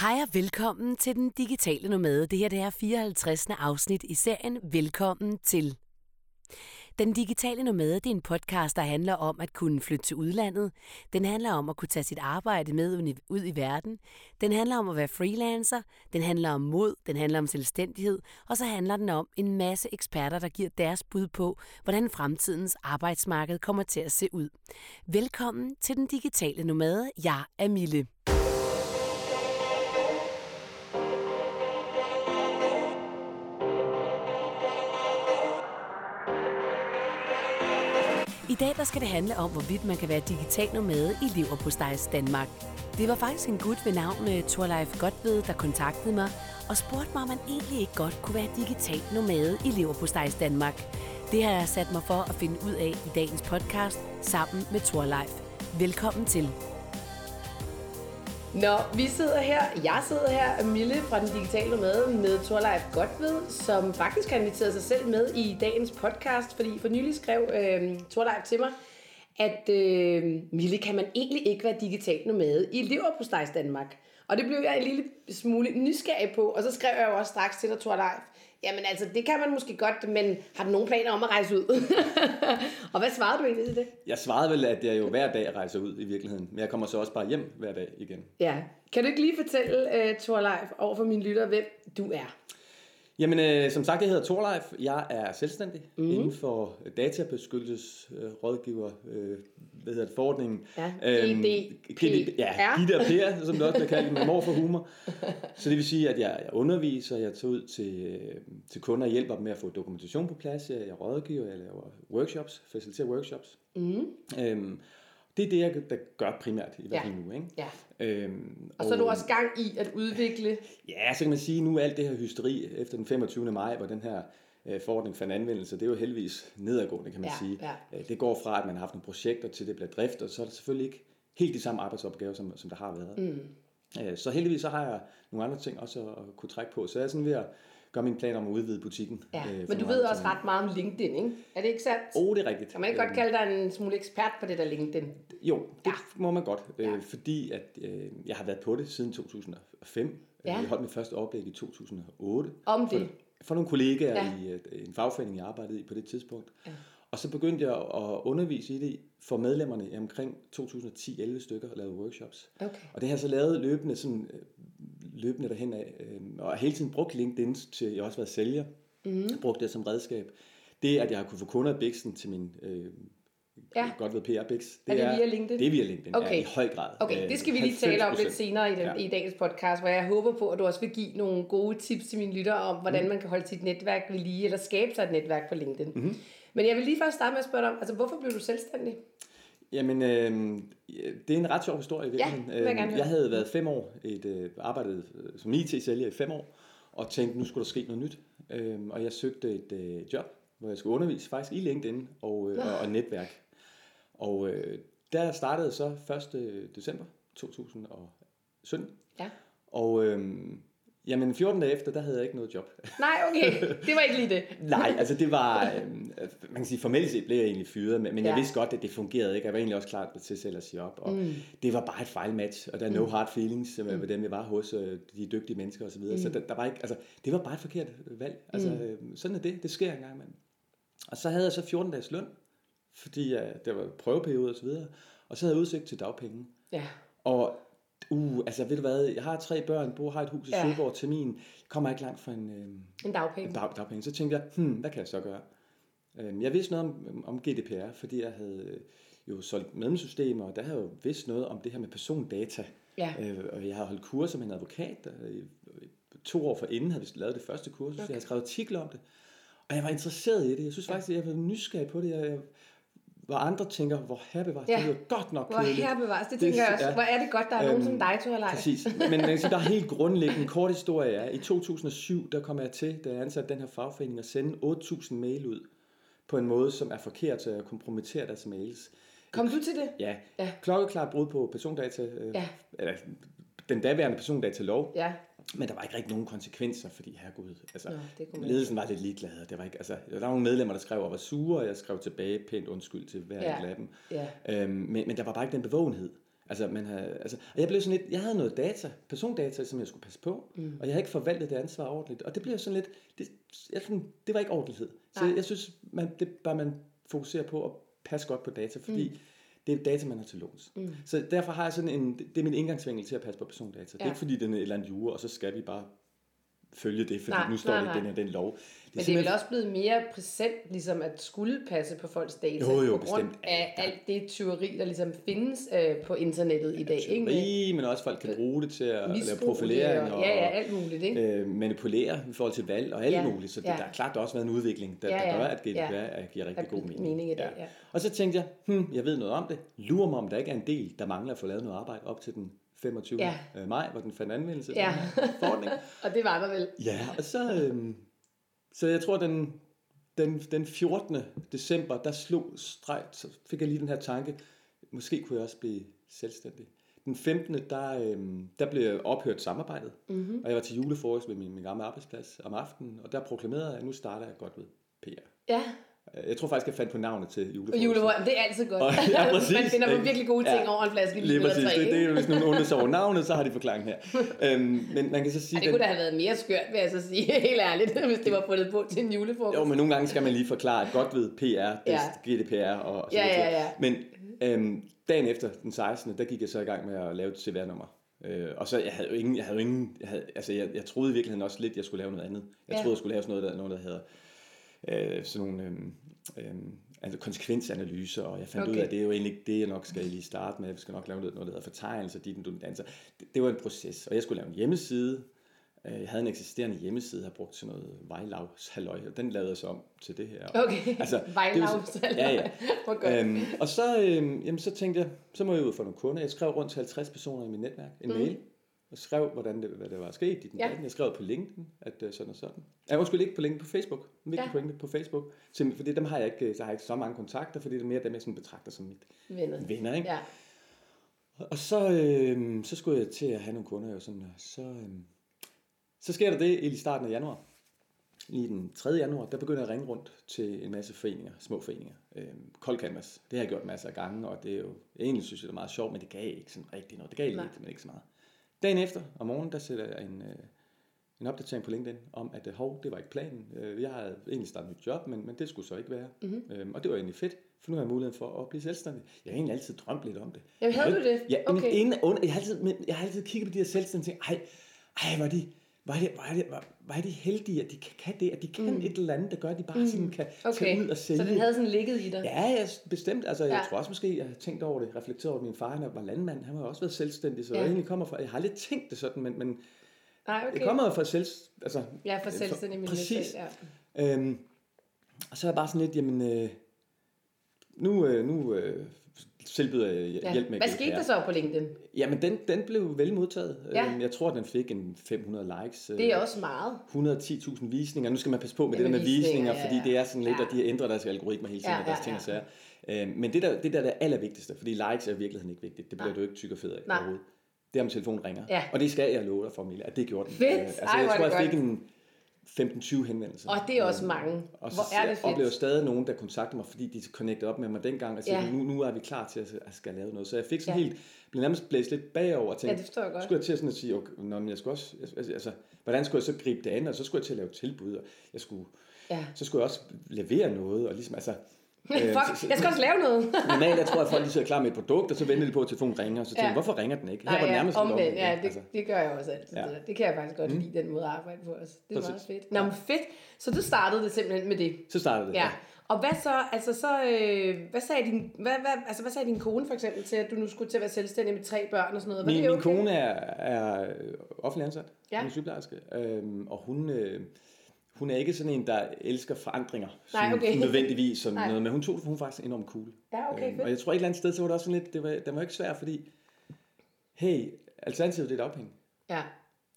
Hej og velkommen til Den Digitale Nomade. Det her det er 54. afsnit i serien Velkommen til. Den Digitale Nomade det er en podcast, der handler om at kunne flytte til udlandet. Den handler om at kunne tage sit arbejde med ud i verden. Den handler om at være freelancer. Den handler om mod. Den handler om selvstændighed. Og så handler den om en masse eksperter, der giver deres bud på, hvordan fremtidens arbejdsmarked kommer til at se ud. Velkommen til Den Digitale Nomade. Jeg er Mille. Dag der skal det handle om, hvorvidt man kan være digital nomade i Leverpostejs Danmark. Det var faktisk en gut ved navn øh, Torleif Godved, der kontaktede mig og spurgte mig, om man egentlig ikke godt kunne være digital nomade i Leverpostejs Danmark. Det har jeg sat mig for at finde ud af i dagens podcast sammen med Torleif. Velkommen til. Nå, vi sidder her, jeg sidder her, Mille fra Den Digitale Nomade med Torleif Godved, som faktisk har inviteret sig selv med i dagens podcast, fordi for nylig skrev øh, Torleif til mig, at øh, Mille, kan man egentlig ikke være digital nomade i Leverpostejs Danmark? Og det blev jeg en lille smule nysgerrig på, og så skrev jeg jo også straks til dig, Torleif, Jamen altså, det kan man måske godt, men har du nogen planer om at rejse ud? og hvad svarede du egentlig til det? Jeg svarede vel, at jeg jo hver dag rejser ud i virkeligheden, men jeg kommer så også bare hjem hver dag igen. Ja. Kan du ikke lige fortælle, uh, Thorleif, over for mine lyttere, hvem du er? Jamen, øh, som sagt, jeg hedder Thorleif. Jeg er selvstændig mm. inden for databeskyttelsesrådgiver, øh, hvad hedder det, forordningen. Ja, øhm, GDPR. Ja, GDPR, som det også bliver kaldt med mor for humor. Så det vil sige, at jeg, jeg underviser, jeg tager ud til, øh, til kunder og hjælper dem med at få dokumentation på plads, jeg, jeg rådgiver, jeg laver workshops, faciliterer workshops. Mm. Øhm, det er det, jeg der gør primært i hvert fald ja. nu. Ikke? Ja. Øhm, og, og så er du også gang i at udvikle... Ja, så kan man sige, nu alt det her hysteri efter den 25. maj, hvor den her øh, forordning fandt anvendelse, det er jo heldigvis nedadgående, kan man ja, sige. Ja. Øh, det går fra, at man har haft nogle projekter til det bliver drift, og så er det selvfølgelig ikke helt de samme arbejdsopgaver, som, som der har været. Mm. Øh, så heldigvis så har jeg nogle andre ting også at, at kunne trække på. Så jeg er sådan ved at gør min plan om at udvide butikken. Ja, øh, men du ved også ret meget om LinkedIn, ikke? Er det ikke sandt? Oh, det er rigtigt. Kan man ikke godt kalde dig en smule ekspert på det der LinkedIn? Jo, det ja. må man godt, øh, ja. fordi at, øh, jeg har været på det siden 2005. Ja. Jeg holdt mit første oplæg i 2008. Om det? For, for nogle kollegaer ja. i øh, en fagforening, jeg arbejdede i på det tidspunkt. Ja. Og så begyndte jeg at undervise i det for medlemmerne i omkring 2010-11 stykker og lavede workshops. Okay. Og det har jeg så lavet løbende, sådan, øh, løbende derhen af, øh, og hele tiden brugt LinkedIn til, jeg har også været sælger, mm. jeg brugte det som redskab. Det, at jeg har kunne få kunder af Bixen til min øh, ja. godt ved PR Bix. Det er det er, via LinkedIn? Det er via LinkedIn, okay. ja, i høj grad. Okay, det skal vi lige tale om lidt senere i, den, ja. i dagens podcast, hvor jeg håber på, at du også vil give nogle gode tips til mine lyttere om, hvordan mm. man kan holde sit netværk ved lige, eller skabe sig et netværk på LinkedIn. Mm-hmm. Men jeg vil lige først starte med at spørge dig om, altså hvorfor blev du selvstændig? Jamen, øh, det er en ret sjov historie i virkeligheden. Ja, jeg, øh, jeg havde været fem år, et, øh, arbejdet øh, som IT-sælger i fem år, og tænkte, nu skulle der ske noget nyt. Øh, og jeg søgte et øh, job, hvor jeg skulle undervise faktisk i LinkedIn og, øh, og, og netværk. Og øh, der startede så 1. december 2017. Ja. Og øh, Jamen 14 dage efter, der havde jeg ikke noget job. Nej, okay. Det var ikke lige det. Nej, altså det var, øh, man kan sige formelt set blev jeg egentlig fyret, men, men ja. jeg vidste godt, at det fungerede ikke. Jeg var egentlig også klar til selv at sige op. Og mm. det var bare et fejlmatch, og der er no mm. hard feelings med mm. dem, jeg var hos, øh, de dygtige mennesker osv. Så, videre. mm. så der, der, var ikke, altså, det var bare et forkert valg. Altså, mm. øh, sådan er det. Det sker engang imellem. Og så havde jeg så 14 dages løn, fordi uh, der var prøveperiode. Og, og så havde jeg udsigt til dagpenge. Ja. Og uh, altså ved du hvad, jeg har tre børn, bor har et hus i ja. Søborg til min, jeg kommer ikke langt fra en, øh, en dagpenge. En dag, dagpenge. Så tænkte jeg, hmm, hvad kan jeg så gøre? Øh, jeg vidste noget om, om GDPR, fordi jeg havde øh, jo solgt medlemssystemer, og der havde jeg jo vidst noget om det her med persondata. Ja. Øh, og jeg har holdt kurser med en advokat, der, to år for inden havde vi lavet det første kursus, okay. jeg havde skrevet artikler om det. Og jeg var interesseret i det. Jeg synes faktisk, at jeg var nysgerrig på det. Jeg, jeg hvor andre tænker, hvor her bevares, ja. det er godt nok Hvor her bevares, det tænker det, jeg også. Ja. Hvor er det godt, der er øhm, nogen som dig, du har leget. Præcis. Men altså, der er helt grundlæggende en kort historie er, i 2007, der kom jeg til, da jeg ansatte den her fagforening, at sende 8.000 mail ud på en måde, som er forkert, så jeg kompromitterer deres mails. Kom du til det? Ja. ja. Klokkeklart brud på persondata. Øh, ja. Eller, den daværende persondatalov. Ja. Men der var ikke rigtig nogen konsekvenser, fordi herregud, altså, Nå, ledelsen var lidt ligeglad. Det var ikke, altså, der var nogle medlemmer, der skrev og var sure, og jeg skrev tilbage pænt undskyld til hver ja. af dem. Ja. Øhm, men, men der var bare ikke den bevågenhed. Altså, man har, altså, og jeg blev sådan lidt, jeg havde noget data, persondata, som jeg skulle passe på, mm. og jeg havde ikke forvaltet det ansvar ordentligt. Og det blev sådan lidt, det, jeg, det var ikke ordentlighed. Så Nej. jeg synes, man, det bør man fokusere på at passe godt på data, fordi mm. Det er data, man har til låns. Mm. Så derfor har jeg sådan en, det er min indgangsvinkel til at passe på persondata. Ja. Det er ikke fordi, den er et eller andet jure, og så skal vi bare følge det, fordi nej, nu står nej, det i den her den lov. Det Men det er vel også blevet mere præsent, ligesom at skulle passe på folks data, jo, jo, på grund bestemt. af ja. alt det tyveri, der ligesom findes øh, på internettet ja, i dag. Tyveri, ikke? men også folk kan bruge det til at lave profilering og, ja, ja, alt muligt, ikke? Øh, manipulere i forhold til valg og alt ja, muligt. Så det, ja. der er klart også været en udvikling, der, ja, ja, der gør, at GDPR ja. giver rigtig god mening. mening i dag, ja. Ja. Og så tænkte jeg, hmm, jeg ved noget om det. Lurer mig, om der ikke er en del, der mangler at få lavet noget arbejde op til den 25. Ja. Øh, maj, hvor den fandt anvendelse. Ja. forordning. og det var der vel. Ja, og så, øhm, så jeg tror, den, den, den 14. december, der slog streg, så fik jeg lige den her tanke, måske kunne jeg også blive selvstændig. Den 15. der, øhm, der blev ophørt samarbejdet, mm-hmm. og jeg var til julefrokost med min, min gamle arbejdsplads om aftenen, og der proklamerede jeg, at nu starter jeg godt ved PR. Ja. Jeg tror faktisk, jeg fandt på navnet til julefrokosten. Julefrokosten, det er altid godt. Og, ja, præcis, Man finder på virkelig gode ting ja, over en flaske lige præcis. Det, det, er, hvis nogen undrer sig over navnet, så har de forklaring her. øhm, men man kan så sige... Ja, det kunne da have været mere skørt, vil jeg så sige, helt ærligt, hvis det var fundet på til en julefrokost. Jo, men nogle gange skal man lige forklare, at godt ved PR, ja. GDPR og, og så ja, ja, ja. Men øhm, dagen efter, den 16., der gik jeg så i gang med at lave et CVR-nummer. Øh, og så jeg havde jo ingen, jeg havde jo ingen, jeg, havde, altså jeg, jeg troede i virkeligheden også lidt, jeg skulle lave noget andet. Jeg ja. troede, jeg skulle lave sådan noget, der, noget, der hedder øh, sådan nogle øh, øh, altså konsekvensanalyser, og jeg fandt okay. ud af, at det er jo egentlig det, jeg nok skal lige starte med. Jeg skal nok lave noget, noget der hedder fortegnelser, dit du danser. Det, det var en proces, og jeg skulle lave en hjemmeside. Øh, jeg havde en eksisterende hjemmeside, jeg har brugt til noget vejlavshalløj, og den lavede jeg så om til det her. Okay, altså, vejlavshalløj. Ja, ja. øhm, og så, øhm, jamen, så tænkte jeg, så må jeg ud få nogle kunder. Jeg skrev rundt til 50 personer i mit netværk, en mm. mail, og skrev, hvordan det, hvad det var sket i den ja. Jeg skrev på LinkedIn, at uh, sådan og sådan. Jeg skulle ikke på LinkedIn, på Facebook. En vigtig ja. pointe på Facebook. Så, fordi dem har jeg ikke, så har jeg ikke så mange kontakter, fordi det er mere dem, jeg sådan betragter som mit venner. venner ikke? Ja. Og så, øh, så skulle jeg til at have nogle kunder, og sådan, så, øh, så sker der det i starten af januar. Lige den 3. januar, der begynder jeg at ringe rundt til en masse foreninger, små foreninger. Øh, Cold Canvas, det har jeg gjort masser af gange, og det er jo, egentlig synes jeg, det er meget sjovt, men det gav ikke sådan rigtig noget. Det gav Nej. lidt, men ikke så meget. Dagen efter, om morgenen, der sætter jeg en, øh, en opdatering på LinkedIn om, at øh, hov, det var ikke planen. Øh, jeg havde egentlig startet mit job, men, men det skulle så ikke være. Mm-hmm. Øhm, og det var egentlig fedt, for nu har jeg muligheden for at blive selvstændig. Jeg har egentlig altid drømt lidt om det. Jamen, havde du det? Ja, okay. men inden, under, jeg, har altid, men jeg har altid kigget på de her selvstændige ting. Ej, ej, hvor de, hvor er, det, hvor, er det, hvor, er de heldige, at de kan det, at de kan mm. et eller andet, der gør, at de bare mm. sådan kan okay. tage ud og sælge. Så den havde sådan ligget i dig? Ja, ja bestemt. Altså, jeg ja. tror også måske, jeg har tænkt over det, reflekteret over, min far han var landmand, han har også været selvstændig, så ja. jeg egentlig kommer fra, jeg har lidt tænkt det sådan, men, men Nej, okay. det kommer jo fra selv, altså, ja, fra selvstændig Præcis. Ja. Øhm, og så er jeg bare sådan lidt, jamen, øh, nu, øh, nu øh, tilbyder jeg ja. hjælp med Hvad skete der så på LinkedIn? Jamen, den, den blev vel modtaget. Ja. Øhm, jeg tror, den fik en 500 likes. Det er øh, også meget. 110.000 visninger. Nu skal man passe på med det, det der med visninger, ja, ja. fordi det er sådan lidt, ja. at de ændrer deres algoritmer hele tiden, ja, ja, deres ting og sager. Øhm, men det der, det der er det allervigtigste, fordi likes er i virkeligheden ikke vigtigt. Det bliver Nej. du ikke tyk og fed af overhovedet. Det er, om telefonen ringer. Ja. Og det skal jeg love dig for, Emilie, at det gjorde den. Fedt. Øh, altså, Ej, jeg tror, jeg fik en 15-20 henvendelser. Og det er også mange. Og så Hvor er det fedt. oplever stadig nogen, der kontakter mig, fordi de connectede op med mig dengang, og siger, ja. nu, nu er vi klar til at, at skal lave noget. Så jeg fik sådan ja. helt, blev nærmest blæst lidt bagover, og tænkte, ja, det jeg skulle jeg til at, sådan at sige, okay, nå, men jeg skulle også, altså, altså, hvordan skulle jeg så gribe det an, og så skulle jeg til at lave tilbud, og jeg skulle, ja. så skulle jeg også levere noget, og ligesom, altså, Fuck, så, så, jeg skal også lave noget. normalt, jeg tror, at folk lige så er klar med et produkt, og så venter de på, at telefonen ringer, og så tænker ja. hvorfor ringer den ikke? Her var den nærmest ja, omvendt, ja, det, altså. det gør jeg også altid. Ja. Det, det kan jeg faktisk godt mm. lide, den måde at arbejde på os. Det er Præcis. meget fedt. Nå, men fedt. Så du startede det simpelthen med det? Så startede det, ja. ja. Og hvad så, altså så, øh, hvad sagde din, hvad, hvad, altså hvad sagde din kone for eksempel til, at du nu skulle til at være selvstændig med tre børn og sådan noget? Var min, det okay? min kone er, er offentlig ansat, ja. hun er sygeplejerske, øhm, og hun, øh, hun er ikke sådan en, der elsker forandringer, Nej, okay. nødvendigvis som noget, men hun tog det, for hun faktisk enormt cool. Ja, okay, øhm, og jeg tror et eller andet sted, så var det også sådan lidt, det var, det var ikke svært, fordi, hey, alternativet det er et ophæng. Ja.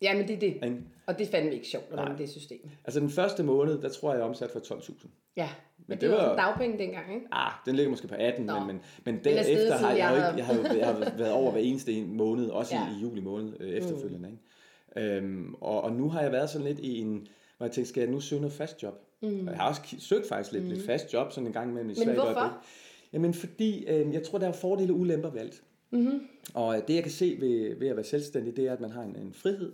Ja, men det er det. Ikke? Og det er fandme ikke sjovt, når det system. Altså den første måned, der tror jeg, jeg omsat for 12.000. Ja, men, men det, det var dagpenge dengang, ikke? Ah, den ligger måske på 18, Nå. men, men, men derefter har jeg, jeg, jo ikke, jeg, har jo, jeg har været over hver eneste en måned, også ja. i, i juli måned øh, efterfølgende. Mm. Ikke? Øhm, og, og nu har jeg været sådan lidt i en, hvor jeg tænkte, skal jeg nu søge noget fast job? Mm. Og jeg har også søgt faktisk lidt, mm. lidt fast job, sådan en gang imellem i Men hvorfor? Øjeblik. Jamen fordi, øh, jeg tror, der er fordele og ulemper ved alt. Mm-hmm. Og det jeg kan se ved, ved at være selvstændig, det er, at man har en, en frihed.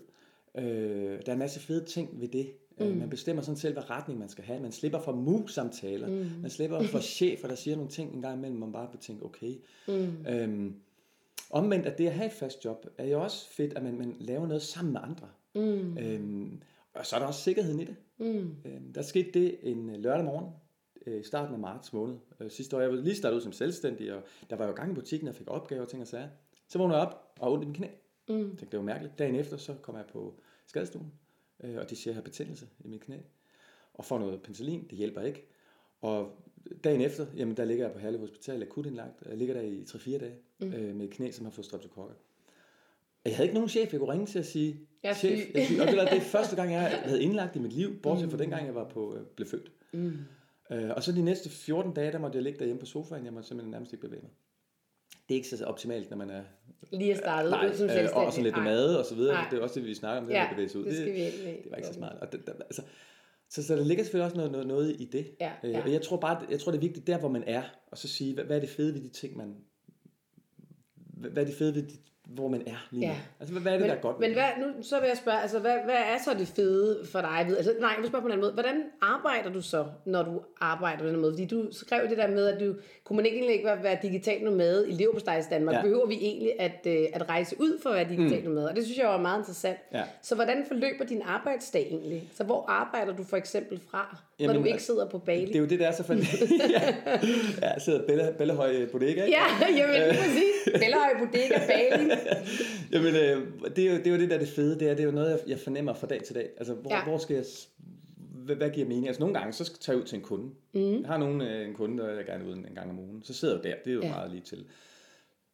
Øh, der er en masse fede ting ved det. Øh, mm. Man bestemmer sådan selv, hvad retning man skal have. Man slipper for mus-samtaler. Mm. Man slipper for chefer, der siger nogle ting en gang imellem, man bare vil tænke, okay. Mm. Øhm, omvendt, at det at have et fast job, er jo også fedt, at man, man laver noget sammen med andre. Mm. Øhm, og så er der også sikkerheden i det. Mm. Øhm, der skete det en lørdag morgen, øh, i starten af marts måned. Øh, sidste år, jeg var lige startet ud som selvstændig, og der var jo gang i butikken, og fik opgaver og ting og sager. Så vågnede jeg op og ondt i min knæ. Mm. Jeg tænkte, det var mærkeligt. Dagen efter, så kom jeg på skadestuen, øh, og de siger, at jeg har betændelse i mit knæ. Og får noget penicillin, det hjælper ikke. Og dagen efter, jamen der ligger jeg på Herlev Hospital, akut indlagt. Jeg ligger der i 3-4 dage mm. øh, med et knæ, som har fået streptokokker. Jeg havde ikke nogen chef, jeg kunne ringe til at sige, jeg chef, jeg er syg. Og det, var, det er første gang, jeg havde indlagt i mit liv, bortset mm. fra den gang, jeg var på, øh, blev født. Mm. Øh, og så de næste 14 dage, der måtte jeg ligge derhjemme på sofaen, jeg måtte simpelthen nærmest ikke bevæge mig. Det er ikke så optimalt, når man er... Lige er startet nej, ud som selvstændig. Og så lidt mad og så videre. Nej. Det er også det, vi snakker om, det ja, at bevæge sig ud. Det, skal vi det, det var ikke så smart. Og det, der, altså, så, så der ligger selvfølgelig også noget, noget, noget i det. Ja, ja. Og jeg tror bare, jeg tror det er vigtigt der, hvor man er, og så sige, hvad, hvad er det fede ved de ting, man... Hvad er det fede ved de, hvor man er lige nu. Ja. Altså, hvad, hvad er det, Men, der er godt men hvad, nu, så vil jeg spørge, altså, hvad, hvad er så det fede for dig? Altså, nej, jeg vil spørge på en anden måde. Hvordan arbejder du så, når du arbejder på den måde? Fordi du skrev det der med, at du kunne man ikke egentlig ikke være, være digital nomad i Leverpostejs Danmark. Ja. Behøver vi egentlig at, øh, at rejse ud for at være digital nomad? Og det synes jeg var meget interessant. Ja. Så hvordan forløber din arbejdsdag egentlig? Så hvor arbejder du for eksempel fra, Jamen, når du ikke sidder på Bali? Det er jo det, der er så fantastisk. ja. ja, sidder Bella, Bellahøj Bodega, ikke? Ja, jamen lige præcis. Bellahøj Bodega Bali. Jamen, øh, det, er jo, det er jo det, der er det fede. Det er, det er jo noget, jeg, jeg fornemmer fra dag til dag. Altså, hvor, Ja. hvor skal jeg... Hvad, hvad giver mening? Altså, nogle gange, så skal jeg tage ud til en kunde. Mm. Jeg har nogen, øh, en kunde, der jeg gerne vil ud en, gang om ugen. Så sidder jeg der. Det er jo Ja. meget lige til.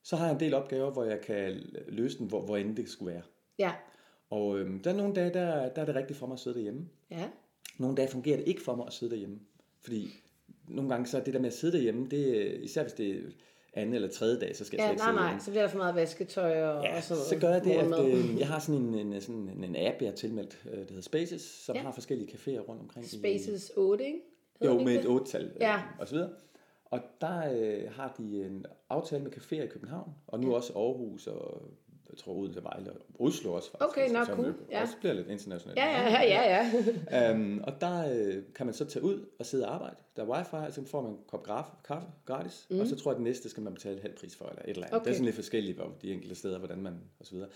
Så har jeg en del opgaver, hvor jeg kan løse den, hvor, hvor end det skulle være. Ja, Og øh, der er nogle dage, der, der er det rigtigt for mig at sidde derhjemme. ja. Nogle dage fungerer det ikke for mig at sidde derhjemme. Fordi nogle gange så er det der med at sidde derhjemme, det, især hvis det er anden eller tredje dag, så skal jeg Ja, slet ikke nej, nej, så bliver der for meget vasketøj og, Ja, og sådan så gør jeg det, at øh, jeg har sådan en, en, sådan en, en app, jeg har tilmeldt, øh, der hedder Spaces, som Ja. ja. har forskellige caféer rundt omkring. Spaces 8, ikke? I, Hedder jo, med ikke et det? otte-tal øh, Ja. og så videre. Og der øh, har de en aftale med caféer i København, og nu også Aarhus og jeg tror Odense Vejle og Oslo også faktisk. Okay, som cool, ja. Også bliver lidt internationalt. Ja, ja, ja, ja. Um, og der øh, kan man så tage ud og sidde og arbejde. Der er wifi, så får man en kop graf, kaffe gratis. Mm. Og så tror jeg, at det næste skal man betale halv pris for, eller et eller andet. Okay. Det er sådan lidt forskelligt, hvor de enkelte steder, hvordan man, og så videre.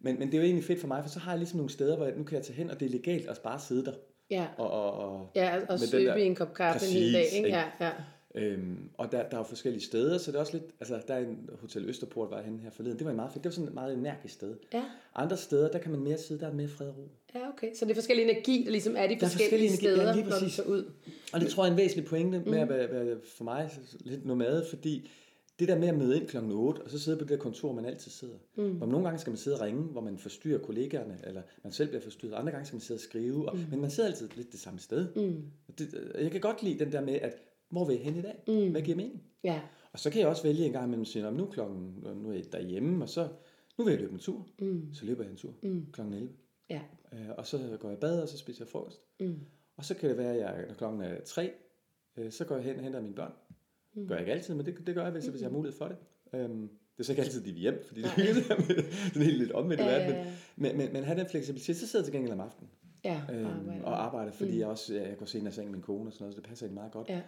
Men, men det er jo egentlig fedt for mig, for så har jeg ligesom nogle steder, hvor jeg, nu kan jeg tage hen, og det er legalt at bare sidde der. Ja, Og, og, og, ja og med søbe der- i en kop kaffe en hel dag, Præcis, ikke? ikke? Ja, ja. Øhm, og der, der er jo forskellige steder, så det er også lidt, altså der er en Hotel Østerport, var jeg henne her forleden, det var meget fedt, det var sådan et meget energisk sted. Ja. Andre steder, der kan man mere sidde, der er mere fred og ro. Ja, okay. Så det er forskellig energi, der ligesom er de Der er forskellige forskellig energi, ja, steder, lige når præcis. tager ud. Og det tror jeg er en væsentlig pointe med at være, være for mig lidt nomade, fordi det der med at møde ind klokken 8, og så sidde på det der kontor, man altid sidder. Mm. Hvor nogle gange skal man sidde og ringe, hvor man forstyrrer kollegaerne, eller man selv bliver forstyrret. Andre gange skal man sidde og skrive, og, mm. men man sidder altid lidt det samme sted. Mm. Det, jeg kan godt lide den der med, at hvor vil jeg hen i dag? Mm. Hvad giver mening? Ja, Og så kan jeg også vælge en gang imellem at sige, "Nå, men nu klokken, nu er jeg derhjemme, og så nu vil jeg løbe en tur. Mm. Så løber jeg en tur mm. klokken 11. ja. Øh, og så går jeg i bad, og så spiser jeg frokost. Mm. Og så kan det være, at jeg, når klokken er tre, øh, så går jeg hen og henter mine børn. Mm. Gør jeg ikke altid, men det, det gør jeg, hvis, hvis jeg har mulighed for det. Øhm, det er så ikke altid, de vil hjem, fordi det er sådan helt lidt omvendt Ja, verden. ja. Men, men, men have den fleksibilitet, så sidder jeg til gengæld om aftenen Ja, øhm, arbejder. og arbejder, fordi mm. jeg også jeg går senere i seng med min kone og sådan noget, så det passer egentlig meget godt. Ja.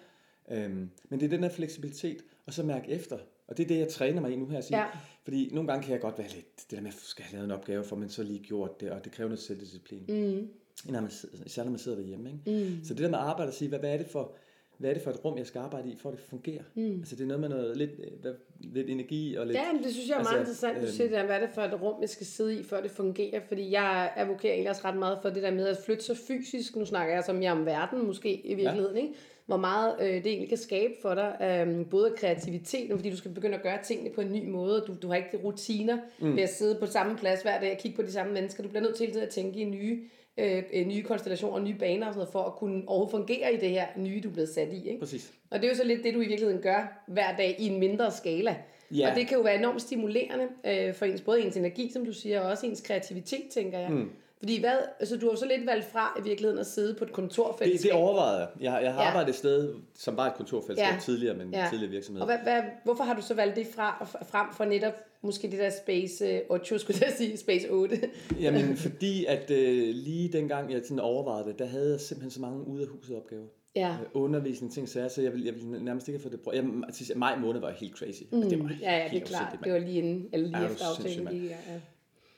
Øhm, men det er den der fleksibilitet, og så mærke efter. Og det er det, jeg træner mig i nu her at sige. Ja. Fordi nogle gange kan jeg godt være lidt, det der med, at skal have lavet en opgave, for man så lige gjort det, og det kræver noget selvdisciplin. Mm. Når man, især når man sidder derhjemme. Ikke? Mm. Så det der med at arbejde og sige, hvad, hvad, er det for, hvad er det for et rum, jeg skal arbejde i, for at det fungerer? Mm. Altså det er noget med noget, lidt, hvad, lidt energi og lidt... Ja, men det synes jeg er meget interessant, du øhm, siger det der, hvad er det for et rum, jeg skal sidde i, før det fungerer, fordi jeg advokerer også ret meget for det der med at flytte sig fysisk, nu snakker jeg så mere om verden måske i virkeligheden, ja. ikke? Hvor meget øh, det egentlig kan skabe for dig, øhm, både kreativitet, fordi du skal begynde at gøre tingene på en ny måde, du, du har ikke de rutiner mm. ved at sidde på samme plads hver dag og kigge på de samme mennesker, du bliver nødt til hele tiden at tænke i nye, øh, øh, nye konstellationer, nye baner og sådan noget, for at kunne overhovedet fungere i det her nye, du er blevet sat i. Ikke? Præcis. Og det er jo så lidt det, du i virkeligheden gør hver dag i en mindre skala. Ja. Og det kan jo være enormt stimulerende øh, for ens, både ens energi, som du siger, og også ens kreativitet, tænker jeg. Mm. Fordi hvad, altså du har så lidt valgt fra i virkeligheden at sidde på et Det, kontorfællesskab. det overvejede jeg. Jeg, jeg har Ja. arbejdet et sted, som var et kontorfællesskab Ja. tidligere, men Ja. tidligere virksomhed. Og hvad, hvad, hvorfor har du så valgt det fra, frem for netop måske det der Space 8, skulle jeg sige, Space 8? Jamen, fordi at øh, lige dengang jeg sådan overvejede det, der havde jeg simpelthen så mange ude af huset opgaver. ja. Øh, Undervisning, ting, så, så jeg ville, jeg ville nærmest ikke fået det prøvet. Jeg, altså, maj måned var helt crazy. Mm. Det var Ja, ja, det er klart. Det var lige inden, eller lige Ja, det efter aftalen i gang. Ja.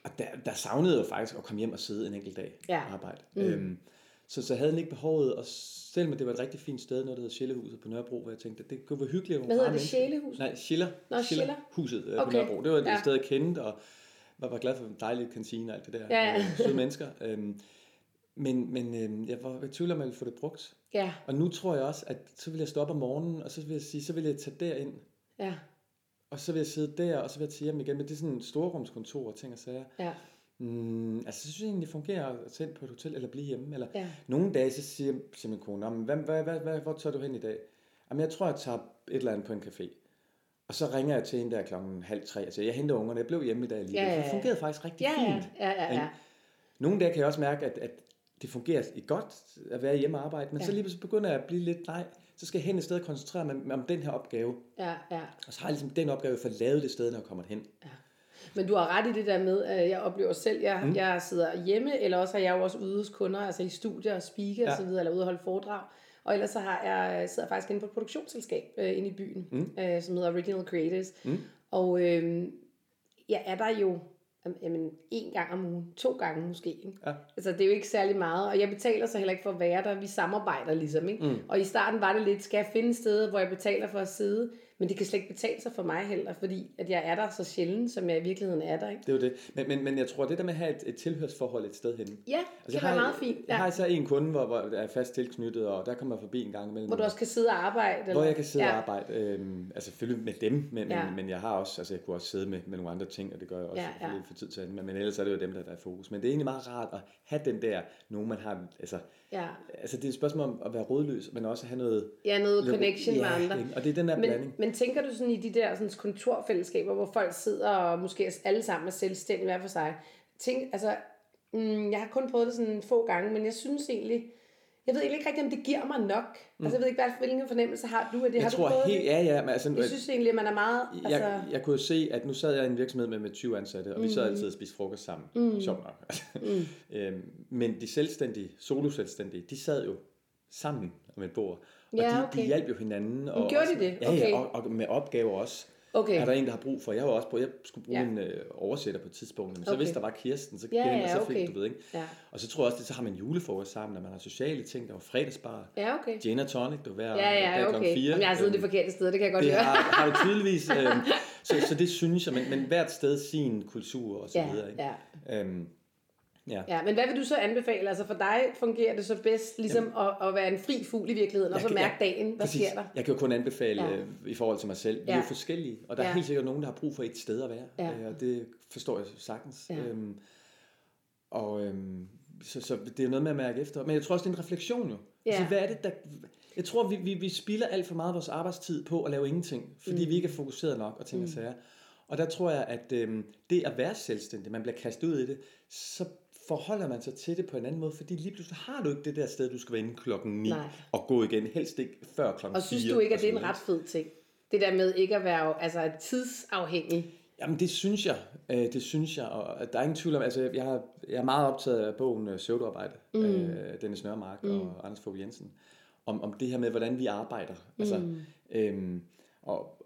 Og der, der savnede jeg jo faktisk at komme hjem og sidde en enkelt dag Ja. og arbejde. Mm. Øhm, så, så havde jeg ikke behovet, og selvom det var et rigtig fint sted, noget der hedder Sjællehuset på Nørrebro, hvor jeg tænkte, at det kunne være hyggeligt. Hvad hedder det? Sjælehus? Nej, Schiller. Nå, Schiller. Huset øh, Okay. på Nørrebro. Det var et Ja. sted, jeg kendte, og var, var glad for en dejlig kantine og alt det der. Ja, ja. Øh, søde mennesker. Øhm, men men øhm, jeg var i tvivl om, at jeg ville få det brugt. Ja, Og nu tror jeg også, at så vil jeg stå op om morgenen, og så vil jeg sige, så vil jeg tage derind, ja, og så vil jeg sidde der, og så vil jeg tage hjem igen. Men det er sådan en storrumskontor og ting og sager. ja, Mm, altså, så synes jeg egentlig, det fungerer at tage ind på et hotel eller blive hjemme. Eller ja. nogle dage, så siger, siger min kone, "Nå, men hvad, hvad, hvad, hvad, hvor tager du hen i dag? Jamen, jeg tror, jeg tager et eller andet på en café. Og så ringer jeg til en der klokken halv tre, siger, jeg henter ungerne, jeg blev hjemme i dag alligevel. Ja, ja, For Det ja. fungerede faktisk rigtig Ja, ja, fint. ja, ja, ja. Nogle dage kan jeg også mærke, at, at det fungerer i godt at være hjemme og arbejde, men Ja. så lige pludselig begynder jeg at blive lidt, nej, så skal jeg hen et sted og koncentrere mig om den her opgave. ja, ja. Og så har jeg ligesom den opgave for at lave det sted, når jeg kommer hen. Men du har ret i det der med, at jeg oplever selv, jeg, mm. jeg sidder hjemme, eller også er jeg jo også ude hos kunder, altså i studier og speaker ja. Ja. og så videre, eller ude og holde foredrag. Og ellers så har jeg, sidder jeg faktisk inde på et produktionsselskab øh, inde i byen, mm. øh, som hedder Original Creators. Mm. Og øh, jeg er der jo jamen, en gang om ugen, to gange måske. Ikke? Ja. Altså det er jo ikke særlig meget, og jeg betaler så heller ikke for at være der. Vi samarbejder ligesom, ikke? Mm. Og i starten var det lidt, skal jeg finde et sted, hvor jeg betaler for at sidde? Men det kan slet ikke betale sig for mig heller, fordi at jeg er der så sjældent, som jeg i virkeligheden er der, ikke? Det er jo det. Men, men, men jeg tror, det der med at have et, et tilhørsforhold et sted henne. Ja, det Altså, kan være meget fint. Jeg har Ja. især en kunde, hvor, hvor jeg er fast tilknyttet, og der kommer jeg forbi en gang imellem. Hvor du også kan sidde og arbejde. hvor eller? jeg kan sidde ja. og arbejde. Øhm, altså selvfølgelig med dem, men, Ja. men, men jeg har også, altså jeg kunne også sidde med, med nogle andre ting, og det gør jeg også Ja, ja, ja. ja. for tid til anden. Men, men ellers er det jo dem, der, der er i fokus. Men det er egentlig meget rart at have den der, nogen man har, altså, Ja. altså det er et spørgsmål om at være rådløs, men også have noget... ja, noget lidt- connection ja, med andre. ikke? Og det er den der Men, blanding. men tænker du sådan i de der sådan, kontorfællesskaber, hvor folk sidder og måske alle sammen er selvstændige hver for sig? Tænk, altså, mm, jeg har kun prøvet det sådan få gange, men jeg synes egentlig, jeg ved ikke rigtig, om det giver mig nok. Mm. Altså, jeg ved ikke, hvad, hvilken fornemmelse har du af det? Jeg har tror du prøvet helt, det? ja, ja, men altså, Jeg synes egentlig, at man er meget... Altså, jeg, jeg kunne se, at nu sad jeg i en virksomhed med, med 20 ansatte, og vi sad altid og spiste frokost sammen. Mm. Sjovt nok. Mm. øhm, men de selvstændige, solo-selvstændige, de sad jo sammen om et bord. Og Ja, de, okay. de hjalp jo hinanden. Og gjorde de det? Ja, Okay. ja og, og med opgaver også. Okay. Er der en, der har brug for? Jeg har jo også brug, jeg skulle bruge Ja. en øh, oversætter på et tidspunkt, men så Okay. hvis der var Kirsten, så Ja, ja, og så fik okay. du ved, ikke? Ja. Og så tror jeg også, at så har man julefrokost sammen, når man har sociale ting, der var fredagsbar, ja, okay. gin og tonic, du hver Ja, ja, okay. fire. Jamen, jeg har siddet det Øhm, forkerte sted, det kan jeg godt det høre. har, har du tydeligvis. øhm, så, så det synes jeg, men, men hvert sted sin kultur og så Ja, videre. Ikke? ja. Øhm, ja. Ja, men hvad vil du så anbefale? Altså for dig fungerer det så bedst ligesom at, at være en fri fugl i virkeligheden, og så mærke jeg- dagen. Hvad Præcis. sker der? Jeg kan jo kun anbefale Ja. ja. i forhold til mig selv. Vi Ja. er jo forskellige, og der Ja. er helt sikkert nogen, der har brug for et sted at være. Ja. Øh, Og det forstår jeg sagtens. Ja. Øhm, og øhm, så, så det er noget med at mærke efter. Men jeg tror også, det er en refleksion jo. Ja. Altså, hvad er det, der... Jeg tror, vi, vi, vi spilder alt for meget af vores arbejdstid på at lave ingenting, fordi mm. vi ikke er fokuseret nok og ting og sager. Og der tror jeg, at øhm, det at være selvstændig, man bliver kastet ud i det, så forholder man sig til det på en anden måde, fordi lige pludselig har du ikke det der sted, du skal være inde klokken 9 Nej. og gå igen, helst ikke før klokken 4. Og synes du ikke, at det er en ret fed ting? Det der med ikke at være altså, tidsafhængig. Jamen det synes jeg, øh, det synes jeg, og der er ingen tvivl om, altså jeg, har, jeg er meget optaget af bogen øh, Søvdearbejde, mm. øh, Dennis Nørmark mm. og Anders Fogh Jensen, om, om det her med, hvordan vi arbejder. Altså, øhm, og,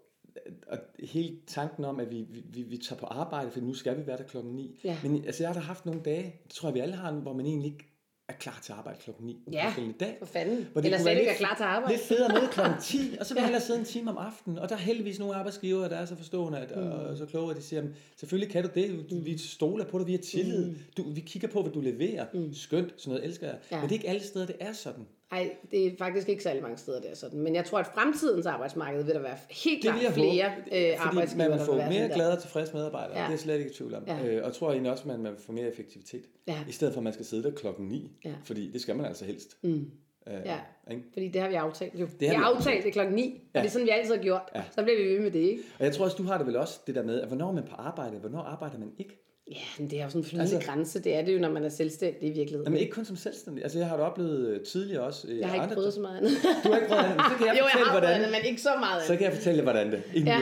og hele tanken om, at vi, vi, vi, tager på arbejde, for nu skal vi være der klokken 9. Ja. Men altså, jeg har da haft nogle dage, det tror jeg, vi alle har, hvor man egentlig ikke er klar til at arbejde klokken 9. Ja, i dag. for fanden. Hvor det Eller slet ikke er klar til arbejde. Lidt federe med klokken 10, og så vil jeg hellere sidde en time om aftenen. Og der er heldigvis nogle arbejdsgivere, der er så forstående at, Mm. og så kloge, at de siger, "Jamen, selvfølgelig kan du det. Du, vi stoler på dig, vi har tillid. Du, vi kigger på, hvad du leverer. Skønt, sådan noget elsker jeg. Mm. Ja. Men det er ikke alle steder, det er sådan. Nej, det er faktisk ikke særlig mange steder, det er sådan. Men jeg tror, at fremtidens arbejdsmarked vil der være helt Det klart vil flere håbe, øh, fordi arbejdsgivere, man vil der få vil mere der. glade og tilfredse medarbejdere. Ja. Det er slet ikke i tvivl om. Ja. Øh, og tror egentlig også, at man får mere effektivitet. Ja. I stedet for, at man skal sidde der klokken 9. Ja. Fordi det skal man altså helst. Mm. Øh, Ja. ikke? Fordi det har vi aftalt jo. har vi vi har aftalt det klokken 9, og Ja. det er sådan, vi altid har gjort. Så bliver vi ved med det, ikke? Og jeg tror også, du har det vel også, det der med, at hvornår er man på arbejde, hvornår arbejder man ikke? Ja, men det er jo sådan en flydende altså, grænse. Det er det jo, når man er selvstændig i virkeligheden. Men ikke kun som selvstændig. Altså, jeg har det oplevet øh, tidligere også. Jeg har ikke andre prøvet så meget andet. Du har ikke prøvet andet. Så kan jeg jo, jeg har hvordan, men ikke så meget andet. Så kan jeg fortælle jer, hvordan det er.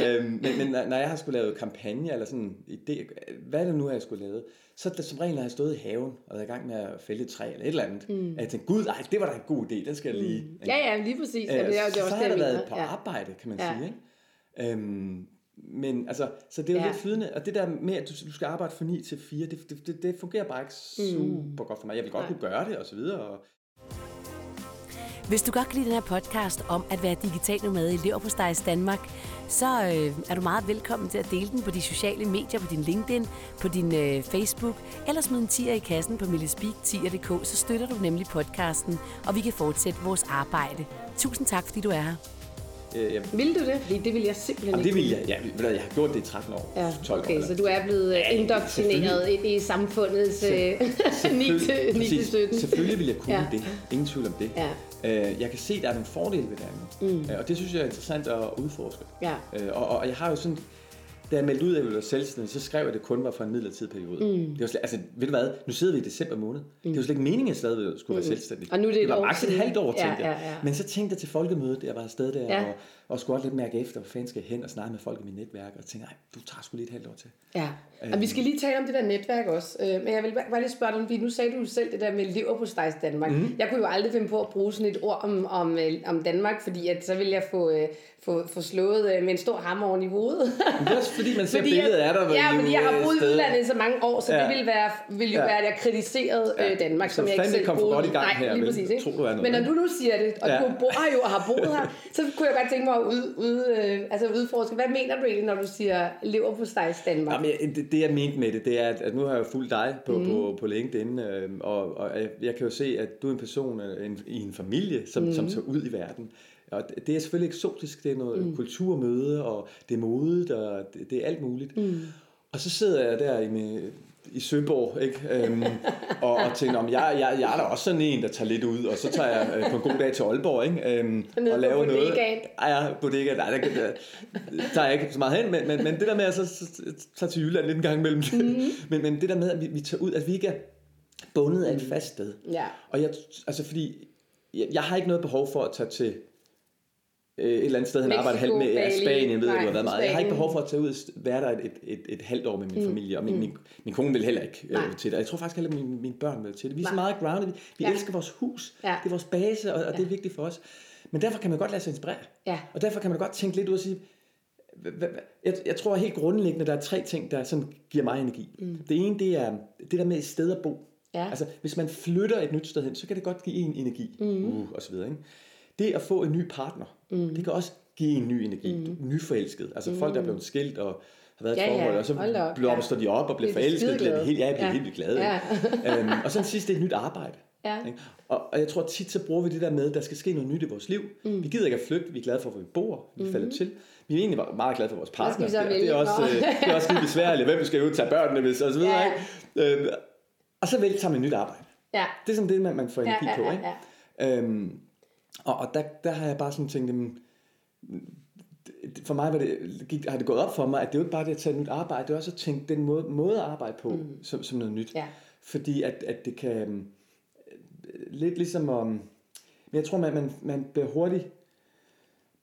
Ja. øhm, men, men når jeg har skulle lave kampagne, eller sådan idé, hvad det nu, jeg skulle lave, så det, som regel har jeg stået i haven, og været i gang med at fælde et træ, eller et eller andet. Mm. jeg tænkte, gud, ej, det var da en god idé, den skal jeg lige... Mm. Ja, ja, lige præcis. Øh, det er, det er så har jeg været på arbejde, kan man ja. sige. Ikke? Øhm, men altså, så det er jo ja. lidt flydende, og det der med, at du, du skal arbejde fra 9 til 4, det, det, det, det fungerer bare ikke super mm. godt for mig. Jeg vil godt Nej. kunne gøre det, og så videre. Og... Hvis du godt kan lide den her podcast om at være digital nomad i Leverpostejs Danmark, så øh, er du meget velkommen til at dele den på de sociale medier, på din LinkedIn, på din øh, Facebook, eller smid en tier i kassen på millespeak10.dk, så støtter du nemlig podcasten, og vi kan fortsætte vores arbejde. Tusind tak, fordi du er her. Øh, vil du det? Fordi det vil jeg simpelthen ikke. Det vil jeg. Ja, jeg har gjort det i 13 år. Ja, 12 okay, år. så du er blevet ja, indoktrineret ind i samfundets øh, 9-17. Selvfølgelig vil jeg kunne ja. det. Ingen tvivl om det. Ja. Øh, jeg kan se, at der er nogle fordele ved det andet. Mm. Og det synes jeg er interessant at udforske. Ja. Og, og jeg har jo sådan da jeg meldte ud, at jeg ville være selvstændig, så skrev jeg, at det kun var for en midlertidig periode. Mm. Det var slet, altså, ved du hvad, nu sidder vi i december måned. Mm. Det var slet ikke meningen, at jeg stadig skulle være mm. selvstændig. Og nu er det, det var maks et halvt år, tænkte ja, ja, ja. Men så tænkte jeg til folkemødet, jeg var afsted der, ja. og, og skulle også lidt mærke efter, hvor fanden skal jeg hen og snakke med folk i mit netværk, og tænkte, nej, du tager sgu lige et halvt år til. Ja, øhm. og vi skal lige tale om det der netværk også. Øh, men jeg vil bare lige spørge dig, fordi nu sagde du selv det der med lever på Stejs Danmark. Mm. Jeg kunne jo aldrig finde på at bruge sådan et ord om, om, øh, om Danmark, fordi at så vil jeg få, øh, få, få slået med en stor hammer oven i hovedet. Men det er også fordi, man ser fordi billedet af dig. Ja, fordi jeg har boet i udlandet i så mange år, så ja. det ville, være, ville jo ja. være, at jeg kritiserede ja. Danmark, så som jeg ikke selv kom boede godt i gang Nej, her, lige præcis. Ikke? Tror, du er noget, Men når du nu siger det, og ja. du bor jo og har boet her, så kunne jeg godt tænke mig ud, ud, øh, altså udforske. Hvad mener du egentlig, når du siger lever på Stejs Danmark? Jamen, det, det, jeg mente med det, det er, at, nu har jeg fulgt dig på, mm. på, på LinkedIn, øh, og, og jeg kan jo se, at du er en person øh, en, i en familie, som, mm. som tager ud i verden. Og det er selvfølgelig eksotisk, det er noget mm. kulturmøde, og det er modet, og det, det er alt muligt. Mm. Og så sidder jeg der i, med, i Søborg, ikke? Øhm, og, og tænker, om jeg, jeg, jeg er da også sådan en, der tager lidt ud, og så tager jeg øh, på en god dag til Aalborg, ikke? Øhm, og laver noget. Ej, ja, bodega, nej, der, der, tager jeg ikke så meget hen, men, men, men det der med at så, så, tage til Jylland lidt en gang imellem, mm. men, men det der med, at vi, vi tager ud, at vi ikke er bundet af et fast sted. Ja. Og jeg, altså fordi, jeg, jeg har ikke noget behov for at tage til et eller andet sted, han Mexico, arbejder halvt med ja, Spanien, ved Nej, du har været meget. Jeg har ikke behov for at tage ud og være der et, et, et, et halvt år med min mm. familie, og min, mm. min, min kone vil heller ikke øh, til det. Jeg tror faktisk heller, at mine, mine børn vil til det. Vi er Nej. så meget grounded. Vi, vi ja. elsker vores hus. Ja. Det er vores base, og, og ja. det er vigtigt for os. Men derfor kan man godt lade sig inspirere. Ja. Og derfor kan man godt tænke lidt ud og sige, jeg, jeg tror helt grundlæggende, der er tre ting, der sådan giver mig energi. Mm. Det ene, det er det der med et sted at bo. Ja. Altså, hvis man flytter et nyt sted hen, så kan det godt give en energi, mm. uh, og så videre. Ikke? Det at få en ny partner, mm. det kan også give en ny energi. Mm. Nyforelsket. Altså mm. folk, der er blevet skilt og har været i ja, forhold, ja. og så blomster ja. de op og bliver forelsket. Bliver helt, ja, jeg bliver ja. helt glad. Ja. øhm, og så sidst, det er et nyt arbejde. Ja. Og, og jeg tror tit, så bruger vi det der med, at der skal ske noget nyt i vores liv. Mm. Vi gider ikke at flytte, vi er glade for, hvor vi bor, vi mm. falder til. Vi er egentlig meget glade for vores partner. Det, det, er også, øh, det er også lidt besværligt, hvem skal ud tage børnene, hvis, og så videre. Ja. Ikke? Øhm, og så vælger man et nyt arbejde. Ja. Det er sådan det, man, man får energi ja, ja, ja, ja. på. Ikke? Øhm, og, og der, der har jeg bare sådan tænkt, jamen, for mig var det, gik, har det gået op for mig, at det er jo ikke bare det at tage et nyt arbejde, det er også at tænke den måde, måde at arbejde på mm. som, som noget nyt. Ja. Fordi at, at det kan, lidt ligesom om, men jeg tror, man, man, man bliver hurtigt,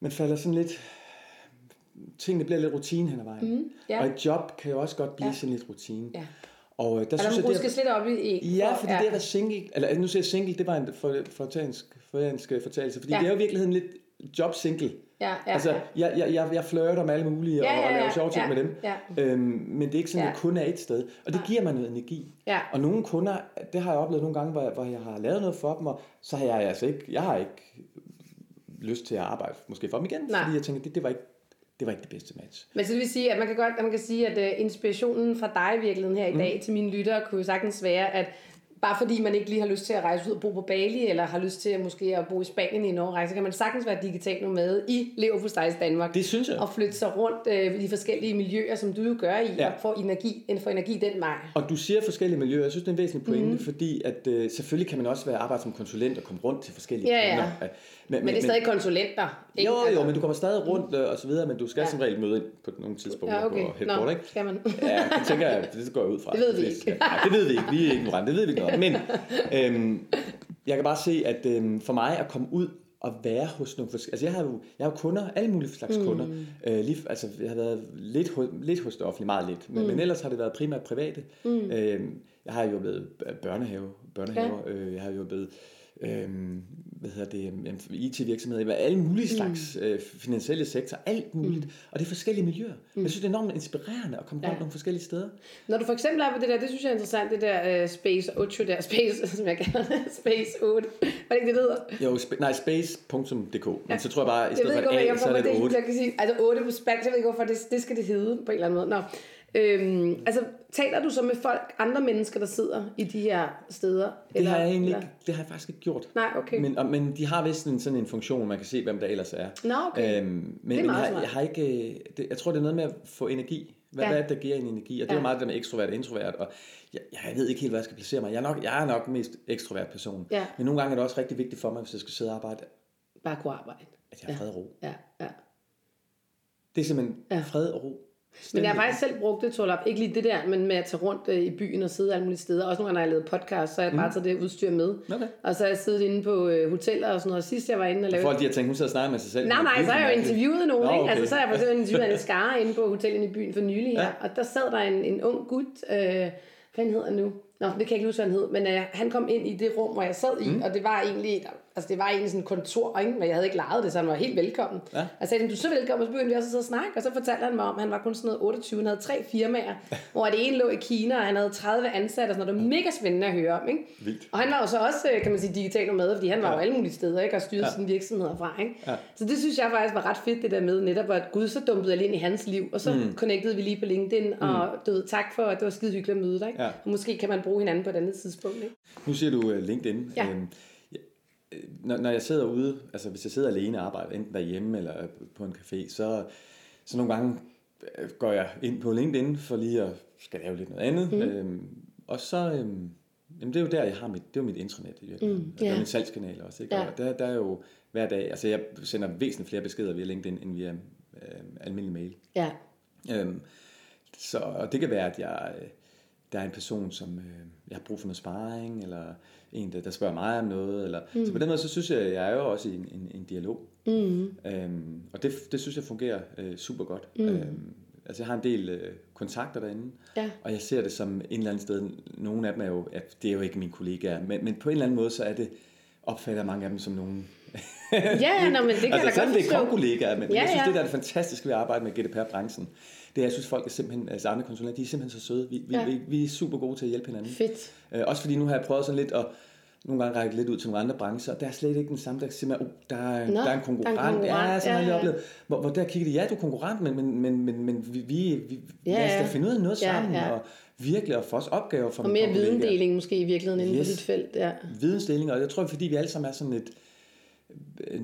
man falder sådan lidt, tingene bliver lidt rutine hen ad vejen. Mm, ja. Og et job kan jo også godt blive ja. sådan lidt rutine. Ja. Og øh, der synes jeg, det er, lidt op i... Ja, fordi ja. det at være single, eller nu siger jeg single, det var en fortalsk, fortalsk fortalelse, fordi ja. det er jo i virkeligheden lidt job single. Ja, ja, altså, ja. Jeg, jeg, jeg, flirter med alle mulige, ja, ja, ja, og, laver sjove ting ja, med dem. Ja. Øhm, men det er ikke sådan, at jeg kun er et sted. Og det giver mig noget energi. Ja. Og nogle kunder, det har jeg oplevet nogle gange, hvor, hvor jeg har lavet noget for dem, og så har jeg altså ikke, jeg har ikke lyst til at arbejde måske for dem igen, Nej. fordi jeg tænker, det, det var ikke det var ikke det bedste match. Men så det vil sige, at man kan godt man kan sige, at uh, inspirationen fra dig i virkeligheden her i dag mm. til mine lyttere kunne sagtens være, at bare fordi man ikke lige har lyst til at rejse ud og bo på Bali, eller har lyst til at måske at bo i Spanien i en årrække, så kan man sagtens være digital nomade i Leverpostejs Danmark. Det synes jeg. Og flytte sig rundt øh, i de forskellige miljøer, som du jo gør i, ja. og få energi, få energi den vej. Og du siger forskellige miljøer. Jeg synes, det er en væsentlig pointe, mm. fordi at, øh, selvfølgelig kan man også være arbejde som konsulent og komme rundt til forskellige ja, ja. Men, men, men det er stadig men, konsulenter. Ikke? Jo, jo, altså- men du kommer stadig rundt øh, og så videre, men du skal ja. som regel møde ind på nogle tidspunkter ja, okay. på headboard, ikke? skal man. ja, det tænker jeg, det går jeg ud fra. Det ved vi ikke. Nej, det ved vi ikke. Vi er ikke det ved vi ikke noget Men øhm, jeg kan bare se, at øhm, for mig at komme ud og være hos nogle forskellige... Altså jeg har jo, jeg har jo kunder, alle mulige slags mm. kunder. Øh, lige, altså jeg har været lidt, lidt hos det offentlige, meget lidt. Men, mm. men ellers har det været primært private. Mm. Øh, jeg har jo været børnehave, børnehaver. Ja. Øh, jeg har jo været øhm, hvad hedder det, IT-virksomheder, alle mulige mm. slags mm. øh, finansielle sektor, alt muligt. Mm. Og det er forskellige miljøer. Mm. Jeg synes, det er enormt inspirerende at komme rundt ja. nogle forskellige steder. Når du for eksempel er på det der, det synes jeg er interessant, det der uh, Space 8, der, Space, som jeg kalder det, Space 8. Hvad er det ikke, det hedder? Jo, sp- nej, space.dk. Men ja. så tror jeg bare, i stedet for et A, så er det 8. Jeg kan sige, altså 8 på spansk, jeg ved ikke, hvorfor det, det skal det hedde på en eller anden måde. Nå. Øhm, altså, taler du så med folk, andre mennesker, der sidder i de her steder? Det eller, har jeg egentlig ikke, det har jeg faktisk ikke gjort. Nej, okay. Men, og, men de har vist en, sådan en funktion, man kan se, hvem der ellers er. Nå, okay. Øhm, men det er men jeg, jeg, har ikke, øh, det, jeg tror, det er noget med at få energi. Hvad, ja. hvad er det, der giver en energi? Og det ja. er jo meget det med ekstrovert og introvert. Og jeg, jeg ved ikke helt, hvad jeg skal placere mig. Jeg er nok, jeg er nok mest ekstrovert person. Ja. Men nogle gange er det også rigtig vigtigt for mig, hvis jeg skal sidde og arbejde. Bare kunne arbejde. At jeg har fred og ro. Ja, ja. Det er simpelthen ja. fred og ro. Men jeg har faktisk selv brugt det, Torlap. Ikke lige det der, men med at tage rundt øh, i byen og sidde alle mulige steder. Også nogle gange, når jeg lavede podcast, så har jeg bare mm. taget det udstyr med. Okay. Og så har jeg siddet inde på øh, hoteller og sådan noget. Sidst jeg var inde og lavede... Folk de har tænkt, hun sidder og snakker med sig selv. Nej, nej, så har jeg jo interviewet nogen. Nå, okay. ikke? Altså, så har jeg for eksempel interviewet en skare inde på hotellet i byen for nylig her. Ja. Og der sad der en, en ung gut, øh, hvad hedder han nu? Nå, det kan jeg ikke huske, hvad han hed. Men øh, han kom ind i det rum, hvor jeg sad i, mm. og det var egentlig Altså det var egentlig sådan en kontor, ikke? men jeg havde ikke lejet det, så han var helt velkommen. Ja. Og jeg sagde, du er så velkommen, og så begyndte vi også at sidde og snakke, og så fortalte han mig om, at han var kun sådan noget 28, han havde tre firmaer, hvor det ene lå i Kina, og han havde 30 ansatte, og sådan noget. Det var mega spændende at høre om. Ikke? Vildt. Og han var jo så også, øh, kan man sige, digital nomad, fordi han var ja. jo alle mulige steder, ikke? og styrede ja. sine virksomheder fra. Ikke? Ja. Så det synes jeg faktisk var ret fedt, det der med netop, at Gud så dumpede jeg ind i hans liv, og så mm. connectede vi lige på LinkedIn, mm. og du ved, tak for, at det var skide hyggeligt at møde dig. Ikke? Ja. Og måske kan man bruge hinanden på et andet tidspunkt. Ikke? Nu siger du uh, LinkedIn. Ja. Øhm, når, når jeg sidder ude, altså hvis jeg sidder alene og arbejder, enten derhjemme eller på en café, så, så nogle gange øh, går jeg ind på LinkedIn for lige at skal lave lidt noget andet. Mm. Øhm, og så, øhm, jamen det er jo der, jeg har mit, det er jo mit intranet i virkeligheden. Mm, yeah. Der er min salgskanal også, ikke? Yeah. Og der, der er jo hver dag, altså jeg sender væsentligt flere beskeder via LinkedIn, end via øh, almindelig mail. Ja. Øhm, så, og det kan være, at jeg, øh, der er en person, som øh, jeg har brug for noget sparring, eller en, der, der spørger mig om noget. Eller, mm. Så på den måde, så synes jeg, jeg er jo også i en, en, en dialog. Mm. Øhm, og det, det synes jeg fungerer øh, super godt. Mm. Øhm, altså jeg har en del øh, kontakter derinde, ja. og jeg ser det som en eller anden sted, nogle af dem er jo, at det er jo ikke mine kollegaer, men, men på en eller anden måde, så er det, opfatter mange af dem som nogen. ja, nå, men det kan altså, da godt det er kollegaer, men ja, jeg synes, ja. det der er det fantastiske ved at arbejde med GDPR-branchen, det er, jeg synes, folk er simpelthen, altså andre konsulenter, de er simpelthen så søde. Vi, ja. vi, vi er super gode til at hjælpe hinanden. Fedt. Øh, også fordi nu har jeg prøvet sådan lidt at, nogle gange række lidt ud til nogle andre brancher, og der er slet ikke den samme, der siger, oh, der, er, Nå, der er en konkurrent. Der er en konkurrent. Ja, sådan ja, ja. oplevet. Hvor, hvor der kigger de, ja, du er konkurrent, men, men, men, men, men vi, vi, vi ja, lad os da finde ud af noget ja, sammen, ja. og virkelig at få os opgaver for Og mere videndeling måske i virkeligheden inden yes. for dit felt. Ja. Vidensdeling, og jeg tror, fordi vi alle sammen er sådan et,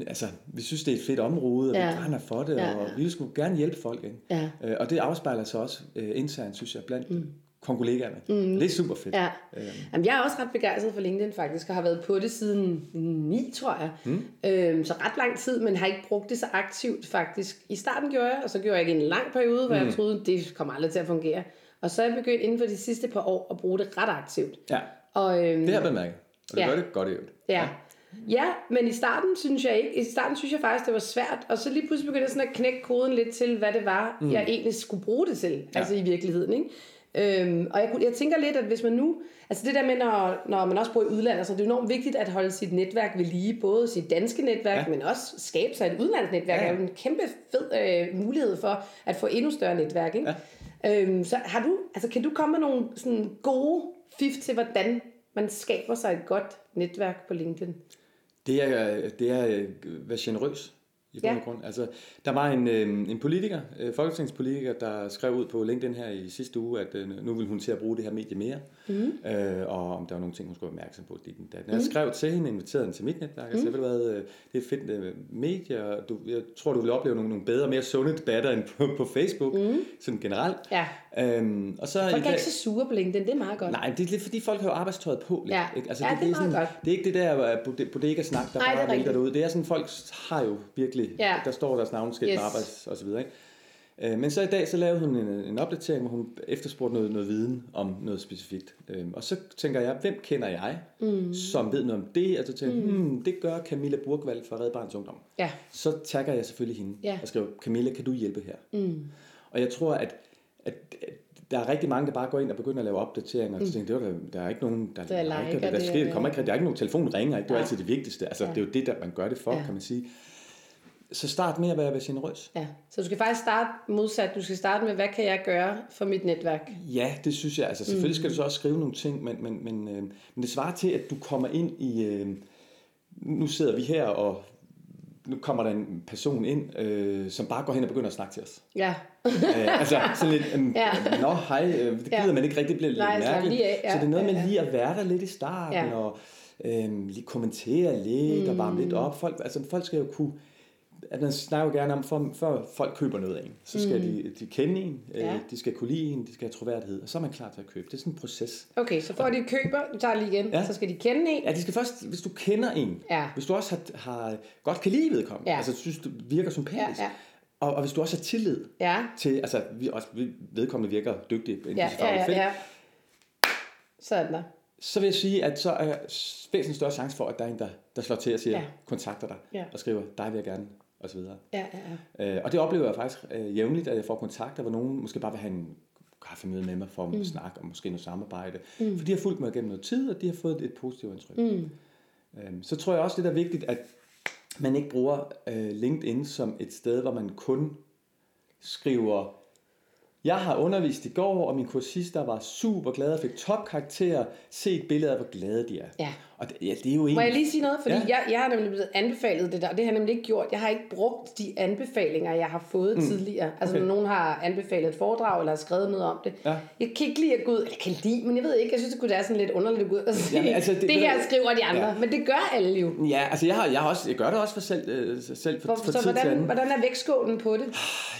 altså, vi synes, det er et fedt område, og ja. vi brænder for det, ja. og vi skulle gerne hjælpe folk. Ikke? Ja. Øh, og det afspejler sig også uh, internt, synes jeg, blandt mm kollegaerne. Mm. Det er super fedt. Ja. Øhm. Jamen, jeg er også ret begejstret for LinkedIn faktisk, og har været på det siden 9, tror jeg. Mm. Øhm, så ret lang tid, men har ikke brugt det så aktivt faktisk. I starten gjorde jeg, og så gjorde jeg ikke en lang periode, hvor mm. jeg troede, det kommer aldrig til at fungere. Og så er jeg begyndt inden for de sidste par år at bruge det ret aktivt. Ja, og, øhm, det har jeg bemærket. Og det ja. gør det godt i øvrigt. Ja. ja. Ja, men i starten synes jeg ikke. I starten synes jeg faktisk, det var svært. Og så lige pludselig begyndte jeg sådan at knække koden lidt til, hvad det var, mm. jeg egentlig skulle bruge det til. Ja. Altså i virkeligheden, ikke? Øhm, og jeg, jeg tænker lidt, at hvis man nu, altså det der med, når, når man også bor i udlandet, så det er enormt vigtigt at holde sit netværk ved lige, både sit danske netværk, ja. men også skabe sig et udlandsnetværk, ja. er jo en kæmpe fed øh, mulighed for at få endnu større netværk. Ikke? Ja. Øhm, så har du, altså kan du komme med nogle sådan gode fif til, hvordan man skaber sig et godt netværk på LinkedIn? Det er, det er at være generøs. i bund og grund. Altså, der var en, øh, en politiker, øh, folketingspolitiker, der skrev ud på LinkedIn her i sidste uge, at øh, nu vil hun til at bruge det her medie mere, mm. øh, og om der var nogle ting, hun skulle være opmærksom på. Dit, dat. Jeg mm. skrev til hende, inviterede hende til mit netværk, mm. og sagde, hvad, det er et fedt øh, medie, og du, jeg tror, du vil opleve nogle, nogle bedre, mere sunde debatter end på, på Facebook, mm. sådan generelt. Ja. Øhm, og så folk er ikke så sure på LinkedIn, det er meget godt. Nej, det er lidt fordi folk har arbejdstøjet på lidt. Ja, ikke? Altså, ja det, det, er, det er meget godt. Det er ikke det der bodega-snak, der Nej, bare vælter ud. Det er sådan, folk har jo virkelig, ja. der står deres navnskilt yes. arbejds og så videre. Ikke? Øh, men så i dag, så lavede hun en, en opdatering, hvor hun efterspurgte noget, noget viden om noget specifikt. Øhm, og så tænker jeg, hvem kender jeg, mm. som ved noget om det? Og så tænker jeg, mm. hmm, det gør Camilla Burgvald fra Red Barns Ungdom. Ja. Så tagger jeg selvfølgelig hende ja. og skriver, Camilla, kan du hjælpe her? Mm. Og jeg tror, at, at, at der er rigtig mange, der bare går ind og begynder at lave opdateringer. Mm. Så tænker, der, der er ikke nogen, der, der, der, like, der, der, sker, der kommer ikke, der er ikke nogen telefon ringer, ikke? det er ja. altid det vigtigste. Altså, ja. det er jo det, der man gør det for, ja. kan man sige. Så start med at være ved sin røst. Ja, så du skal faktisk starte modsat. Du skal starte med, hvad kan jeg gøre for mit netværk? Ja, det synes jeg. Altså selvfølgelig skal du så også skrive nogle ting, men, men, men, øh, men det svarer til, at du kommer ind i... Øh, nu sidder vi her, og nu kommer der en person ind, øh, som bare går hen og begynder at snakke til os. Ja. øh, altså sådan lidt, øh, ja. nå hej, øh, det gider ja. man ikke rigtig blive lidt mærkeligt. Ja. Så det er noget med ja, ja. lige at være der lidt i starten, ja. og øh, lige kommentere lidt, mm. og varme lidt op. Folk, altså folk skal jo kunne at man snakker gerne om, for, før folk køber noget af en, så skal mm. de, de kende en, øh, ja. de skal kunne lide en, de skal have troværdighed, og så er man klar til at købe. Det er sådan en proces. Okay, så for at de køber, du tager lige igen, ja. så skal de kende en? Ja, de skal først, hvis du kender en, ja. hvis du også har, har godt kan lide vedkommende, ja. altså synes du virker sympatisk, ja, ja. Og, og hvis du også har tillid ja. til, altså vi, også, vedkommende virker dygtig ja, ja, ja, ja. Sådan der. Så vil jeg sige, at så er væsentligt større chance for, at der er en, der, der slår til og siger, ja. kontakter dig ja. og skriver, dig vil jeg gerne og så videre. Ja, ja, ja. Øh, og det oplever jeg faktisk øh, jævnligt, at jeg får kontakter, hvor nogen måske bare vil have en kaffemøde med mig for at mm. snakke om måske noget samarbejde. Mm. For de har fulgt mig gennem noget tid, og de har fået et positivt indtryk. Mm. Øhm, så tror jeg også, det er vigtigt, at man ikke bruger øh, LinkedIn som et sted, hvor man kun skriver jeg har undervist i går, og mine kursister var super glade og fik topkarakterer. Se et billede af, hvor glade de er. Ja. Og det, ja, det er jo egentlig... Må jeg lige sige noget? Fordi ja. jeg, jeg har nemlig blevet anbefalet det der, og det har jeg nemlig ikke gjort. Jeg har ikke brugt de anbefalinger, jeg har fået mm. tidligere. Altså okay. når nogen har anbefalet et foredrag, eller har skrevet noget om det. Ja. Jeg kan ikke lide at gå ud, jeg kan lide, men jeg ved ikke, jeg synes, det kunne være sådan lidt underligt at gå ud og sige, ja, altså, det, det, her skriver de andre, ja. men det gør alle jo. Ja, altså jeg, har, jeg, har også, jeg gør det også for selv, øh, selv for, for, for så tid hvordan, hvordan er vægtskålen på det?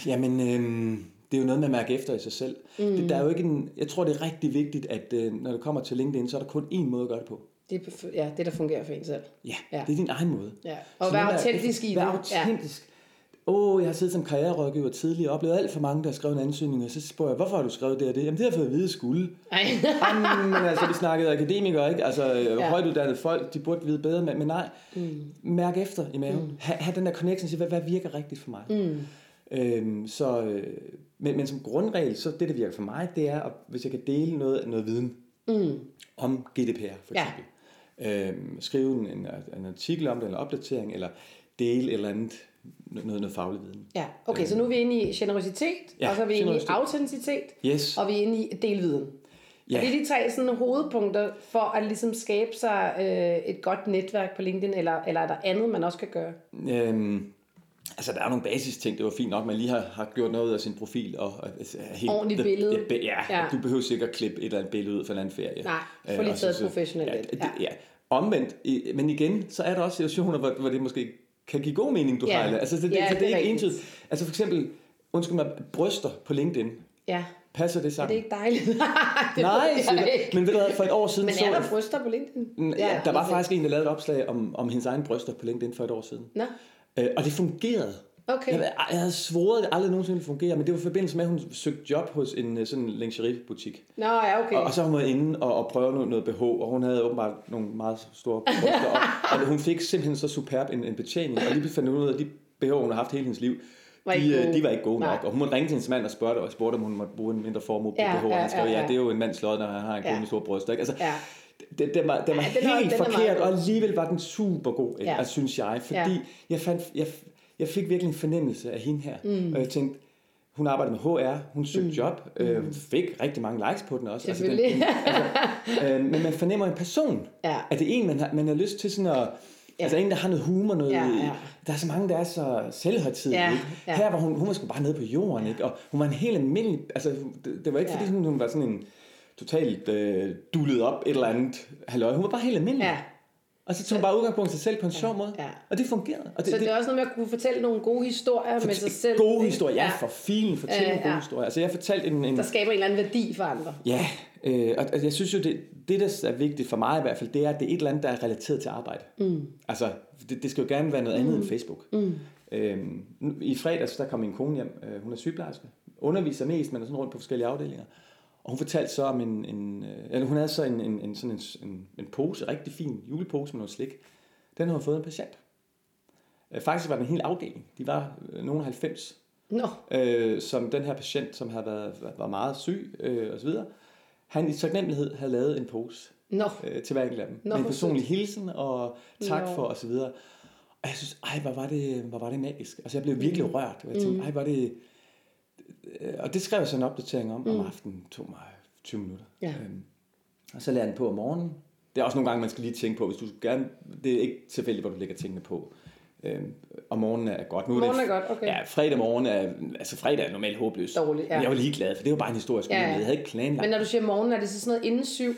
Jamen, øh, det er jo noget, man mærker efter i sig selv. Mm. Det, der er jo ikke en, jeg tror, det er rigtig vigtigt, at øh, når det kommer til LinkedIn, så er der kun én måde at gøre det på. Det er, ja, det der fungerer for en selv. Ja, ja. det er din egen måde. Ja. Og være autentisk i det. Være autentisk. Ja. Åh, oh, jeg har siddet som karriererådgiver tidligere og oplevet alt for mange, der har skrevet en ansøgning, og så spørger jeg, hvorfor har du skrevet det og det? Jamen, det har jeg fået at vide skulle. Jamen, altså, vi snakkede akademikere, ikke? Altså, ja. højtuddannede folk, de burde vide bedre, men, men nej, mm. mærk efter i maven. Mm. Ha, ha den der connection, hvad, hvad virker rigtigt for mig? Mm. Øhm, så, øh, men, men som grundregel, så det, der virker for mig, det er, at hvis jeg kan dele noget, noget viden mm. om GDPR, for eksempel. Ja. Øhm, skrive en, en, en artikel om det, eller opdatering, eller dele et eller andet, noget, noget faglig viden. Ja, okay, øhm. så nu er vi inde i generositet, ja, og så er vi inde i autenticitet, yes. og vi er inde i delviden. Ja. Og det er de tre sådan, hovedpunkter for at ligesom skabe sig øh, et godt netværk på LinkedIn, eller, eller er der andet, man også kan gøre? Øhm, Altså, der er nogle basis ting. Det var fint nok, at man lige har, har gjort noget af sin profil. Og, og helt, Ordentligt billede. Det, ja, ja, du behøver sikkert klippe et eller andet billede ud for en anden ferie. Nej, øh, lige taget professionelt. Ja, ja. ja. Omvendt, men igen, så er der også situationer, hvor, hvor det måske kan give god mening, du ja. har Altså, det, det, ja, det, det, det er ikke entydigt. Altså for eksempel, undskyld mig, bryster på LinkedIn. Ja. Passer det sammen? Er det ikke dejligt? det Nej, men ved du hvad, for et år siden... Men er der så, bryster på LinkedIn? Ja, ja der var faktisk en, der lavede et opslag om, om hendes egen bryster på LinkedIn for et år siden. Nå. Øh, og det fungerede. Okay. Jeg, jeg havde svoret, at det aldrig nogensinde ville fungere, men det var i forbindelse med, at hun søgte job hos en øh, sådan lingeriebutik. Nå, ja, okay. Og, og så var hun inde og, og prøve noget, noget BH, og hun havde åbenbart nogle meget store bryster, og, og hun fik simpelthen så superb en, en betjening, og lige fandt hun ud af, at de BH, hun har haft hele hendes liv, var de, øh, de var ikke gode Nej. nok. Og hun måtte ringe til hendes mand og spørge, og spurgte, om hun måtte bruge en mindre formue på ja, BH. Ja, han skrev, ja, ja. det er jo en mands lod, når han har en ja. stor bryst. Ikke? Altså, ja. Den, den var, den var ja, helt den forkert, og alligevel var den super god, ja. altså, synes jeg. Fordi ja. jeg, fandt, jeg, jeg fik virkelig en fornemmelse af hende her. Mm. Og jeg tænkte, hun arbejdede med HR, hun søgte mm. job, øh, mm. fik rigtig mange likes på den også. Altså, den, altså, øh, men man fornemmer en person. Ja. At det er en, man har, man har lyst til sådan at Ja. Altså en, der har noget humor, noget, Ja, ja. der er så mange, der er så selvhøjtidelige. Ja, ikke? ja. Her var hun, hun var sgu bare nede på jorden, ikke? og hun var en helt almindelig, altså det, det var ikke Ja. fordi sådan, hun var sådan en totalt øh, dullet op et eller andet halløj. Hun var bare helt almindelig. Ja. Og så tog hun bare udgangspunkt i sig selv på en sjov måde. ja. Og det fungerede. Og det, Så det er også noget med at kunne fortælle nogle gode historier med sig selv. Gode historier, ja, for filen fortælle nogle gode ja. historier. Altså jeg fortalte en, en Der skaber en eller anden værdi for andre. Ja, øh, og, og jeg synes jo, det, det der er vigtigt for mig i hvert fald, det er, at det er et eller andet, der er relateret til arbejde. Mm. Altså, det, det skal jo gerne være noget andet mm. end Facebook. Mm. Øhm, I fredags, der kom min kone hjem, øh, hun er sygeplejerske, underviser mest, men er sådan rundt på forskellige afdelinger. Og hun fortalte så om en, en øh, eller hun havde så en, en, en sådan en, en, en pose, rigtig fin julepose med noget slik. Den havde hun fået en patient. Øh, faktisk var den en hel afdeling. De var nogle af 90 Nå, øh, som den her patient, som havde været, var meget syg øh, osv., han i taknemmelighed havde lavet en pose nå. øh, til hver enkelt af dem. Nå, med en personlig hilsen og tak Nå. for osv. Og jeg synes, ej, hvor var det, hvor var det magisk. Altså jeg blev virkelig Mm. rørt. Og jeg tænkte, ej, hvor er det... Øh, Og det skrev jeg så en opdatering om om aftenen. Tog mig 20 minutter. Mm. Ja. Øhm, og så lagde jeg den på om morgenen. Det er også nogle gange, man skal lige tænke på, hvis du gerne... Det er ikke tilfældigt, hvor du lægger tingene på. Øhm, og morgenen er godt. Nu Morgenen det, er godt, okay. Ja, fredag morgen er... Altså fredag er normalt håbløs. Dårlig, ja. Men jeg var ligeglad, for det var bare en historisk ja. ja. Jeg havde ikke planlagt. Men når du siger morgen, er det så sådan noget inden syv?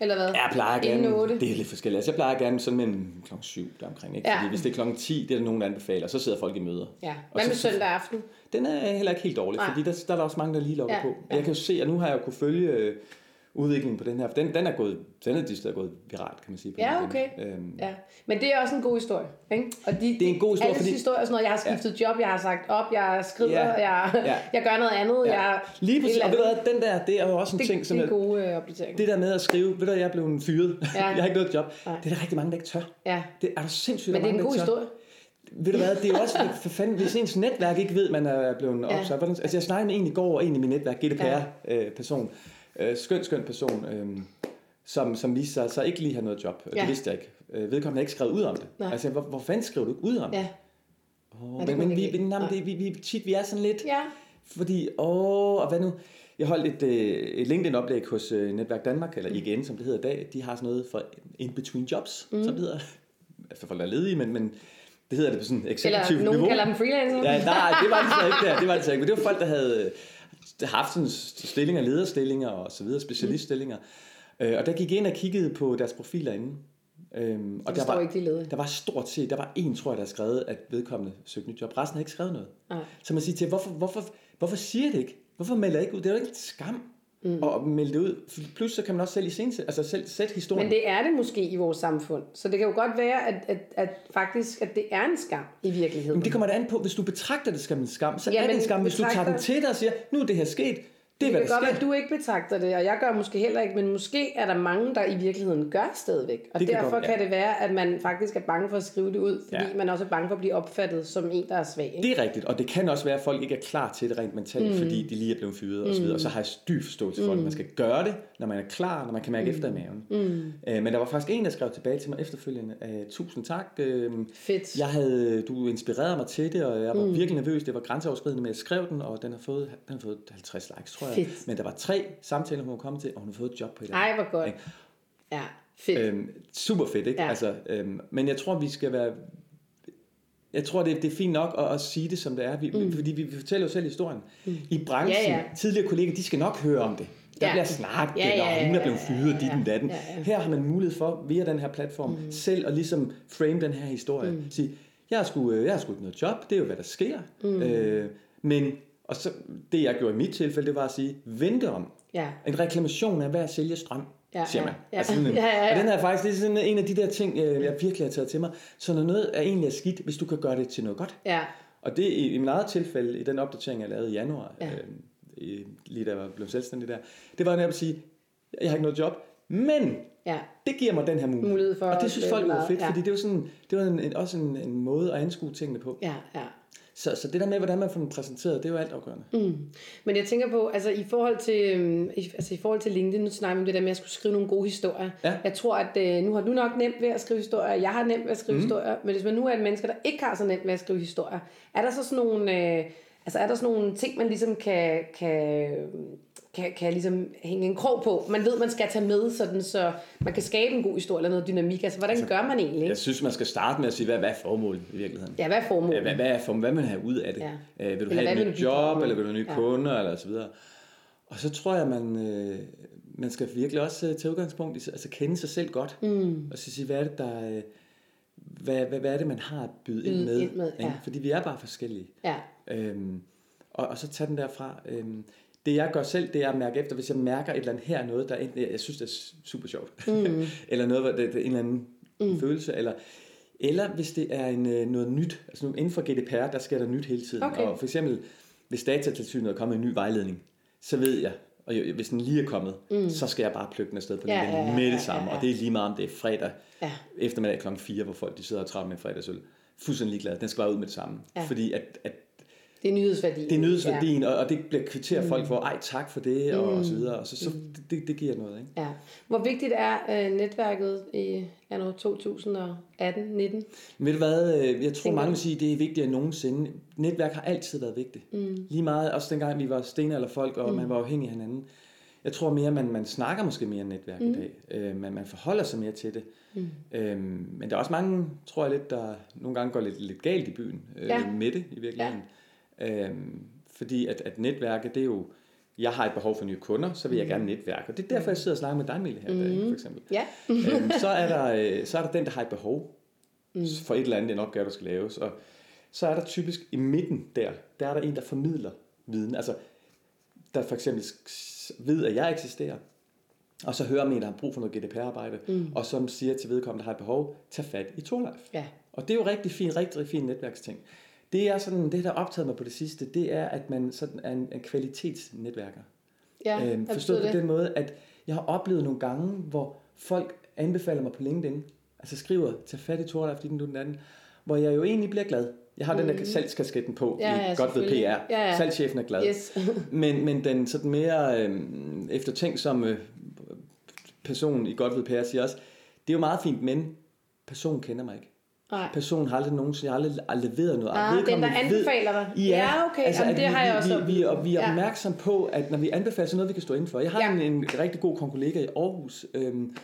Eller hvad? Jeg plejer gerne, otte? det er lidt forskelligt. Altså, jeg plejer gerne sådan mellem klokken 7 der omkring. Ikke? Ja. Fordi hvis det er klokken 10, det er der nogen, der anbefaler, så sidder folk i møder. Ja. Hvad med søndag aften? Den er heller ikke helt dårlig, Nej. fordi der, der er der også mange, der lige logger Ja, på. Og ja. jeg kan jo se, at nu har jeg jo kunne følge øh, udviklingen på den her, for den, den er gået, den er decideret gået viralt, kan man sige. På Ja, LinkedIn. okay. Øhm, Ja. Men det er også en god historie, ikke? Og de, Det er en god historie, Alles fordi- historie er sådan noget, jeg har skiftet job, jeg har sagt op, jeg skrider, Ja, jeg, ja. jeg gør noget andet, ja. jeg... Lige præcis, og ved du den der, det er jo også en det, ting, som det er en god øh, opdatering. det der med at skrive, ved du jeg er blevet fyret, Ja. jeg har ikke noget job, Nej. det er der rigtig mange, der ikke tør. Ja. Det er der sindssygt Men det er en god historie. Ved du hvad, det er jo også, for fanden, hvis ens netværk ikke ved, man er blevet Ja. opsagt. Hvordan, altså jeg snakkede med en i går, en i mit netværk, GDPR-person, øh, skøn, skøn person, øh, som, som viste sig så ikke lige have noget job. Ja. Det vidste jeg ikke. Øh, vedkommende har ikke skrevet ud om det. Nej. Altså, hvor, hvor fanden skriver du ikke ud om det? Ja. Oh, det men, kunne men vi, lide. nej, det, vi, vi, tit, vi er sådan lidt, Ja. fordi, åh, og hvad nu? Jeg holdt et, øh, et LinkedIn-oplæg hos øh, Netværk Danmark, eller IGN, som det hedder i dag. De har sådan noget for in-between jobs, mm. som det hedder. Altså folk, der er ledige, men, men det hedder det på sådan et eksekutivt Eller nogen niveau. kalder dem freelancer. Ja, nej, det var det så ikke der. Det var det så ikke. Men det var folk, der havde øh, haft sådan stillinger, lederstillinger og så videre, specialiststillinger. Øh, Og der gik jeg ind og kiggede på deres profiler inde. Øhm, og der var, ikke, de der var stort set, der var en, tror jeg, der skrevet, at vedkommende søgte nyt job. Resten havde ikke skrevet noget. Nej. Så man siger til, hvorfor, hvorfor, hvorfor siger det ikke? Hvorfor melder jeg ikke ud? Det er jo ikke en skam mm. at melde det ud. Plus så kan man også selv, i scene, altså selv sætte historien. Men det er det måske i vores samfund. Så det kan jo godt være, at, at, at faktisk at det er en skam i virkeligheden. Men det kommer da an på, hvis du betragter det som en skam, så Ja, er det en skam. Hvis du tager betragter- den til dig og siger, nu er det her sket, det er det hvad kan der godt være, du ikke betragter det, og jeg gør måske heller ikke, men måske er der mange, der i virkeligheden gør stadigvæk. Og Det kan derfor godt, ja. kan det være, at man faktisk er bange for at skrive det ud, fordi Ja. man også er bange for at blive opfattet som en, der er svag. Ikke? Det er rigtigt, og det kan også være, at folk ikke er klar til det rent mentalt, mm. fordi de lige er blevet fyret og så videre. Og så har jeg dyb forståelse for, at man skal gøre det, når man er klar, når man kan mærke mm. efter i maven. Mm. Øh, men der var faktisk en, der skrev tilbage til mig efterfølgende, øh, tusind tak. Øh, Fedt. jeg havde, du inspirerede mig til det, og jeg var mm. virkelig nervøs. Det var grænseoverskridende, men jeg skrev den, og den har fået, den har fået 50 likes, tror jeg. Fedt. Men der var tre samtaler, hun var kommet til, og hun har fået et job på et Ej, hvor godt. Ikke? Ja, fedt. Øhm, super fedt, ikke? Ja. Ja. Altså, øhm, men jeg tror, vi skal være... Jeg tror, det, det er fint nok at, at sige det, som det er. Vi, mm. Fordi vi, fortæller jo selv historien. Mm. I branchen, Ja, ja. tidligere kolleger, de skal nok høre om det. Der Ja. bliver snakket, Ja, ja, ja, og hun er blevet ja, ja, fyret, ja, dit den datten. ja, ja. Her har man mulighed for, via den her platform, mm. selv at ligesom frame den her historie. Mm. Sige, jeg har, sgu, øh, jeg har sgu ikke noget job, det er jo, hvad der sker. Mm. Øh, men, og så, det jeg gjorde i mit tilfælde, det var at sige, vente om. Ja. En reklamation er værd at sælge strøm, Ja, siger ja, man. ja. Altså sådan en, Ja, ja, ja. Og den er faktisk det er sådan en af de der ting, øh, jeg virkelig har taget til mig. Så når noget er egentlig er skidt, hvis du kan gøre det til noget godt. Ja, Og det i, i mit eget tilfælde, i den opdatering, jeg lavede i januar, Ja. ja. øh, i, lige da jeg blevet selvstændig der, det var netop at sige, jeg har ikke noget job, men ja. det giver mig den her mulighed. Mulighed for og det synes folk var fedt, ja. fordi det var, sådan, det var en, en, også en, en måde at anskue tingene på. Ja, ja. Så, så det der med, hvordan man får den præsenteret, det er jo alt afgørende. Mm. Men jeg tænker på, altså i forhold til, øhm, i, altså i forhold til LinkedIn, nu snakker vi om det der med, at jeg skulle skrive nogle gode historier. Ja. Jeg tror, at øh, nu har du nok nemt ved at skrive historier, jeg har nemt ved at skrive mm. historier, men hvis man nu er et menneske, der ikke har så nemt ved at skrive historier, er der så sådan nogle, øh, altså er der sådan nogle ting, man ligesom kan, kan kan, kan ligesom hænge en krog på. Man ved, man skal tage med, sådan, så man kan skabe en god historie eller noget dynamik. Altså, hvordan altså, gør man egentlig? Jeg synes, man skal starte med at sige, hvad, hvad er formålet i virkeligheden? Ja, hvad er formålet? Hvad, hvad, er formålet? hvad vil man have ud af det? Ja. Øh, vil du eller have et nyt job, eller vil du have nye ja. kunder, eller så videre? Og så tror jeg, man, øh, man skal virkelig også øh, tage udgangspunkt i, altså kende sig selv godt, mm. og så sige, hvad er det, der... Øh, hvad, hvad, hvad er det, man har at byde ind med? Ind med ja. Fordi vi er bare forskellige. Ja. Øhm, og, og så tage den derfra. Øhm, det jeg gør selv, det er at mærke efter, hvis jeg mærker et eller andet her, noget, der enten, jeg synes, det er super sjovt, mm. eller noget, hvor det, det er en eller anden mm. følelse, eller, eller hvis det er en, øh, noget nyt, altså inden for GDPR, der sker der nyt hele tiden. Okay. Og for eksempel, hvis datatilsynet er kommet en ny vejledning, så ved jeg, og hvis den lige er kommet, mm. så skal jeg bare plukke den afsted på ja, den ja, ja, med det samme. Ja, ja, ja. Og det er lige meget om det er fredag ja. eftermiddag kl. 4, hvor folk de sidder og træder med fredagsøl. Fuldstændig ligeglad. Den skal bare ud med det samme. Ja. Fordi at, at det er nyhedsværdien. Det er nyhedsværdien, ja. og, og det bliver kvitteret mm. folk for, ej tak for det, og, mm. og så videre. Og så, så mm. det, det giver noget. Ikke? Ja. Hvor vigtigt er øh, netværket i anno 2018-19? Ved du hvad, øh, jeg tror mange vil sige, det er vigtigere end nogensinde. Netværk har altid været vigtigt. Mm. Lige meget, også dengang vi var eller folk, og mm. man var afhængig af hinanden. Jeg tror mere, man, man snakker måske mere netværk mm. i dag. Øh, man, man forholder sig mere til det. Mm. Øhm, men der er også mange, tror jeg lidt, der nogle gange går lidt, lidt galt i byen øh, ja. med det i virkeligheden. Ja. Øhm, fordi at, at netværket, det er jo, jeg har et behov for nye kunder, så vil jeg mm. gerne netværke. Og det er derfor, jeg sidder og snakker med dig, Mille, her mm. dag, for eksempel. Ja. øhm, så, er der, øh, så er der den, der har et behov mm. for et eller andet, en opgave, der skal laves. Og så er der typisk i midten der, der er der en, der formidler viden. Altså, der for eksempel ved, at jeg eksisterer, og så hører man en, der har brug for noget GDPR-arbejde, mm. og som siger til vedkommende, der har et behov, tag fat i Torlife. Ja. Og det er jo rigtig fint, rigtig, rigtig fint netværksting. Det er sådan, det der optaget mig på det sidste, det er, at man sådan er en, en kvalitetsnetværker. Ja, øhm, forstået på den måde, at jeg har oplevet nogle gange, hvor folk anbefaler mig på LinkedIn, altså skriver, tag fat i Torlife, fordi den anden, hvor jeg jo egentlig bliver glad. Jeg har mm. den der mm. salgskasketten på, ja, ja, godt ved PR. Ja, ja. Salgschefen er glad. Yes. men, men den sådan mere øh, eftertænksomme person i godt ved PR siger også, det er jo meget fint, men personen kender mig ikke. Nej. Personen har aldrig nogensinde, jeg har aldrig leveret noget. Ah, den der anbefaler dig. Ja, ja okay, altså, Jamen, det vi, har jeg også vi, vi, og vi er ja. opmærksom på, at når vi anbefaler, så noget, vi kan stå for. Jeg har ja. en, en rigtig god kollega i Aarhus, øhm,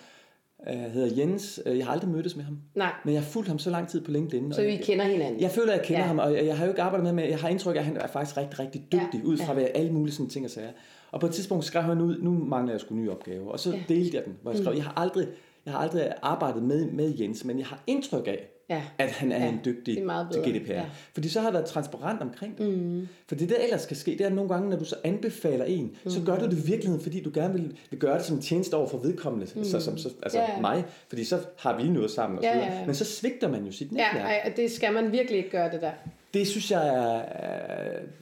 øh, hedder Jens. Øh, jeg har aldrig mødtes med ham. Nej. Men jeg har fulgt ham så lang tid på LinkedIn. Så vi kender hinanden? Jeg føler, at jeg kender ja. ham, og jeg har jo ikke arbejdet med ham, jeg har indtryk af, at han er faktisk rigtig, rigtig dygtig, ja. ud fra ja. alle mulige sådan ting og sager. Og på et tidspunkt skrev han ud, nu mangler jeg sgu nye opgaver. Og så ja. delte jeg den, hvor jeg skrev, mm. jeg har aldrig, jeg har aldrig arbejdet med, med Jens, men jeg har indtryk af, ja. at han er ja. en dygtig er til GDPR. Ja. Fordi så har været transparent omkring det. Mm. For det der ellers skal ske, det er nogle gange, når du så anbefaler en, mm. så gør du det i virkeligheden, fordi du gerne vil, vil gøre det som tjeneste over for vedkommende, mm. så, som, så, altså ja. mig, fordi så har vi noget sammen. Og ja, ja, ja. Men så svigter man jo sit netværk. Ja, ej, det skal man virkelig ikke gøre det der. Det synes jeg er,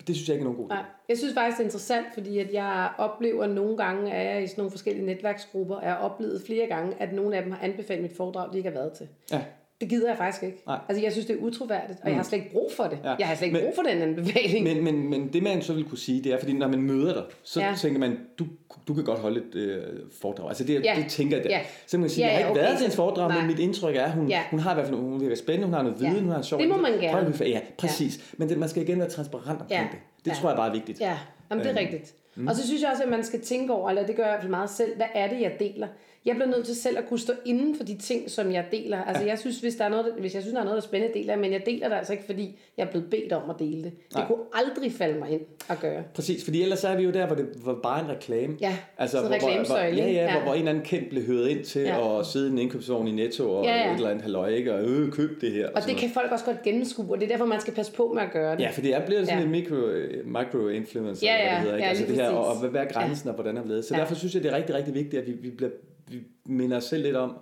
det synes jeg ikke er nogen god. Nej, jeg synes faktisk, det er interessant, fordi at jeg oplever nogle gange, at jeg i sådan nogle forskellige netværksgrupper, er oplevet flere gange, at nogle af dem har anbefalet mit foredrag, de ikke har været til. Ja. Det gider jeg faktisk ikke. Nej. Altså, jeg synes, det er utroværdigt, og mm. jeg har mm. slet ikke brug for det. Ja. Jeg har slet ikke men, brug for den anbefaling. Men, men, men det, man så vil kunne sige, det er, fordi når man møder dig, så ja. tænker man, du, du kan godt holde et øh, foredrag. Altså, det, ja. det tænker jeg. Ja. Så man kan sige, ja, ja, jeg har ikke okay, været til en foredrag, Nej. men mit indtryk er, hun, ja. hun har i hvert fald hun virker spændende, hun har noget viden, ja. hun har en sjov... Det må man gerne. Ja, præcis. Ja. Men det, man skal igen være transparent omkring ja. det. Det ja. tror jeg bare er vigtigt. Ja, Jamen, det er øhm. rigtigt. Mm. Og så synes jeg også, at man skal tænke over, eller det gør jeg i hvert fald meget selv, hvad er det, jeg deler? Jeg bliver nødt til selv at kunne stå inden for de ting, som jeg deler. Altså ja. jeg synes, hvis, der er noget, hvis jeg synes, der er noget, der er spændende, deler men jeg deler det altså ikke, fordi jeg er blevet bedt om at dele det. Det Nej. kunne aldrig falde mig ind at gøre. Præcis, fordi ellers er vi jo der, hvor det var bare en reklame. Ja, altså, hvor, hvor, ja, ja, ja. Hvor, hvor en eller anden kendt blev høret ind til ja. at sidde i en indkøbsvogn i Netto og ja, ja. et eller andet halløj, ikke? og øh, køb det her. Og, og det noget. kan folk også godt gennemskue, og det er derfor, man skal passe på med at gøre det. Ja, for det er blevet sådan ja. en micro, micro-influencer, ja, ja, hvad det hedder, ikke? Ja, altså det her, og, og hvad er grænsen, ja. og hvordan er blevet. Så ja. derfor synes jeg, det er rigtig, rigtig vigtigt, at vi, vi bliver vi minder os selv lidt om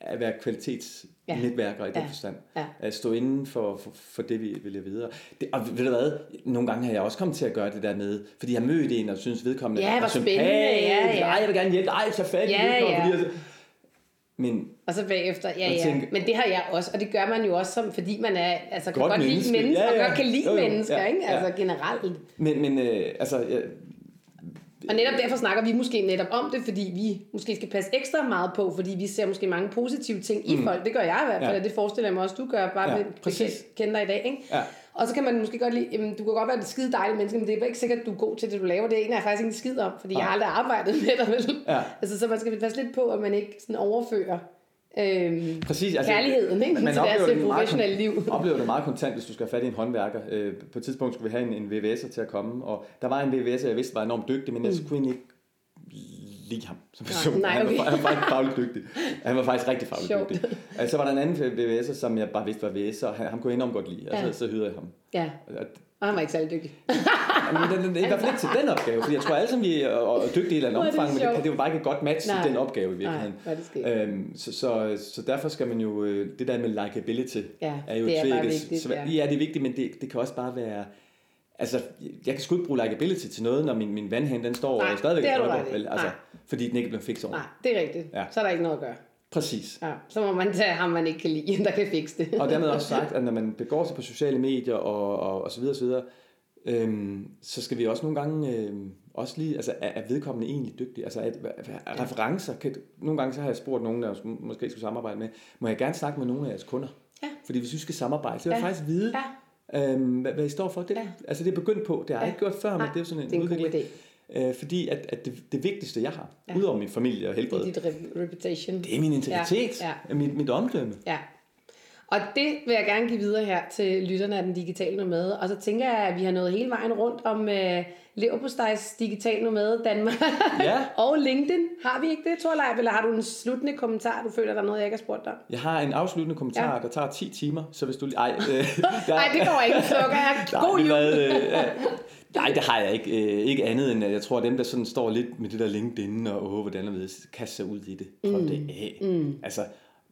at være kvalitetsnetværkere ja. i den ja. forstand. Ja. At stå inden for, for, for det, vi vil videre. Det, og ved du hvad, nogle gange har jeg også kommet til at gøre det der med, fordi jeg mødte en, og synes vedkommende ja, var spændende. Ja, ja. Ej, jeg vil gerne hjælpe. Ej, så fat ja, ja. Fordi, men, og så bagefter, ja ja, tænker, men det har jeg også, og det gør man jo også, som, fordi man er, altså, kan godt, godt lide mennesker, ja, ja. og godt kan lide jo, mennesker, ja, ikke? altså ja. generelt. Men, men øh, altså, jeg, og netop derfor snakker vi måske netop om det, fordi vi måske skal passe ekstra meget på, fordi vi ser måske mange positive ting i mm. folk. Det gør jeg i hvert fald, ja. og det forestiller jeg mig også, du gør, bare ja, med at kende dig i dag. Ikke? Ja. Og så kan man måske godt lide, jamen, du kan godt være et skide dejligt menneske, men det er ikke sikkert, at du er god til det, du laver. Det er en, jeg faktisk ikke skid om, fordi ja. jeg har aldrig arbejdet med dig, vel? Ja. Altså, så man skal passe lidt på, at man ikke sådan overfører øhm, Præcis, altså, kærligheden ikke? Man til deres professionelle liv. Oplever det meget kontant, hvis du skal have fat i en håndværker. Øh, på et tidspunkt skulle vi have en, en VVS'er til at komme, og der var en VVS'er, jeg vidste var enormt dygtig, men mm. jeg skulle ikke lide ham som person. Nej, okay. han, var, han var faktisk fagligt dygtig. Han var faktisk rigtig fagligt Sjovt. dygtig. Altså, så var der en anden VVS'er, som jeg bare vidste var VVS'er, og ham kunne jeg enormt godt lide, og ja. så, så hyrede jeg ham. Ja. Og, og han var ikke særlig dygtig. men den, den, i hvert fald ikke til den opgave, fordi jeg tror alle sammen, vi er, er dygtige i et eller andet omfang, men det, det var bare ikke et godt match Nej. til den opgave i virkeligheden. Nej, det øhm, så, så, så derfor skal man jo, øh, det der med likability, ja, er jo det er bare vigtigt. Så, ja. ja, det er vigtigt, men det, det kan også bare være, Altså, jeg kan sgu ikke bruge likability til noget, når min, min vandhæn, den står Nej, stadigvæk det er du ret altså, fordi den ikke bliver fikset Nej, det er rigtigt. Ja. Så er der ikke noget at gøre. Præcis. Ja, så må man tage ham, man ikke kan lide, der kan fikse det. og dermed også sagt, at når man begår sig på sociale medier og, og, og så videre, så videre, øhm, så skal vi også nogle gange øhm, også lige, altså er, er vedkommende egentlig dygtig? Altså at, at referencer, kan, nogle gange så har jeg spurgt nogen, der måske skulle samarbejde med, må jeg gerne snakke med nogle af jeres kunder? Ja. Fordi hvis vi skal samarbejde, så vil jeg ja. faktisk vide, ja. øhm, hvad, hvad I står for. Det, ja. Altså det er begyndt på, det har jeg ja. ikke gjort før, men Nej, det er jo sådan en, det er en udvikling. Øh, fordi at, at det, det vigtigste, jeg har, ja. udover min familie og helbred, det er dit reputation. Det er min integritet, ja. Ja. Mit, mit omdømme. Ja. Og det vil jeg gerne give videre her til lytterne af den digitale nomade. Og så tænker jeg, at vi har nået hele vejen rundt om uh, Leverpostejs digital nomade Danmark ja. og LinkedIn. Har vi ikke det, Torleif? Eller har du en sluttende kommentar, du føler, der er noget, jeg ikke har spurgt dig? Jeg har en afsluttende kommentar, ja. der tager 10 timer, så hvis du... Ej, øh, der... Ej det går ikke, slukker jeg. God jul! øh, Nej, det har jeg ikke. Øh, ikke andet end, at jeg tror, at dem, der sådan står lidt med det der LinkedIn og håber, hvordan og ved, kaster sig ud i det. Prøv mm. det af. Mm. Altså,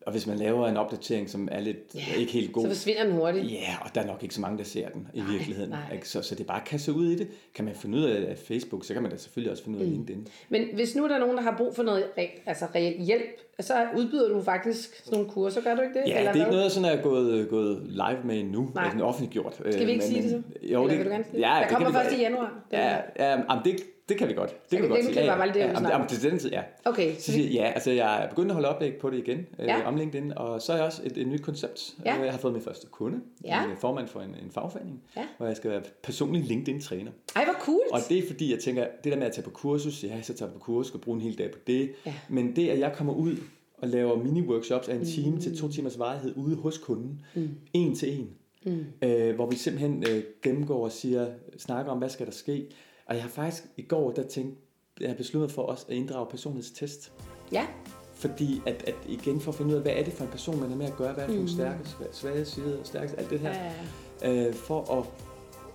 og hvis man laver en opdatering, som er lidt yeah, ikke helt god, så forsvinder den hurtigt. Ja, og der er nok ikke så mange, der ser den i nej, virkeligheden. Nej. Så, så det er bare at kaste ud i det. Kan man finde ud af Facebook, så kan man da selvfølgelig også finde ud af mm. LinkedIn. Men hvis nu der er nogen, der har brug for noget altså reelt hjælp, så udbyder du faktisk sådan nogle kurser, gør du ikke det? Ja, Eller det er ikke noget, sådan er gået, gået live med endnu, Nej. altså offentliggjort. Skal vi ikke men, sige det så? Jo, Eller det, vil du gerne sige ja, det? Der kommer først i januar. Ja, ja, ja det, det kan vi godt. Det kan vi godt sige. Det var det, det, ja, ja, ja, til den tid, ja. Okay. Så, ja, altså jeg er begyndt at holde oplæg på det igen, øh, ja. øh, om LinkedIn, og så er jeg også et, et nyt koncept. Ja. Jeg har fået min første kunde, ja. en formand for en, en fagforening, ja. hvor jeg skal være personlig LinkedIn-træner. Ej, hvor cool. Og det er fordi, jeg tænker, det der med at tage på kursus, ja, så tager jeg på kursus, skal bruge en hel dag på det, ja. men det, at jeg kommer ud og laver mini-workshops af en time mm. til to timers varighed ude hos kunden, mm. en til en, mm. øh, hvor vi simpelthen øh, gennemgår og siger, snakker om, hvad skal der ske, og jeg har faktisk i går, der tænkt, jeg besluttet for os at inddrage personlighedstest. Ja. Fordi at, at igen for at finde ud af, hvad er det for en person, man er med at gøre, hvad er det for mm. stærke, svage sider, stærke, alt det her. Ja, ja. Øh, for at,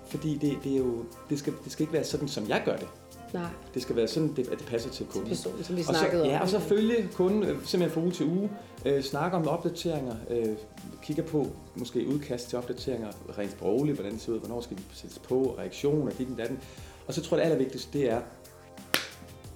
fordi det, det er jo, det skal, det skal ikke være sådan, som jeg gør det. Nej. Det skal være sådan, at det passer til kunden. Person, som vi og så, om. Ja, og så følge kunden øh, simpelthen fra uge til uge. Øh, snakke om opdateringer. Øh, kigger på måske udkast til opdateringer rent sprogligt, hvordan det ser ud, hvornår skal de sættes på, reaktioner, dit og datten. Og så tror jeg, det allervigtigste, det er,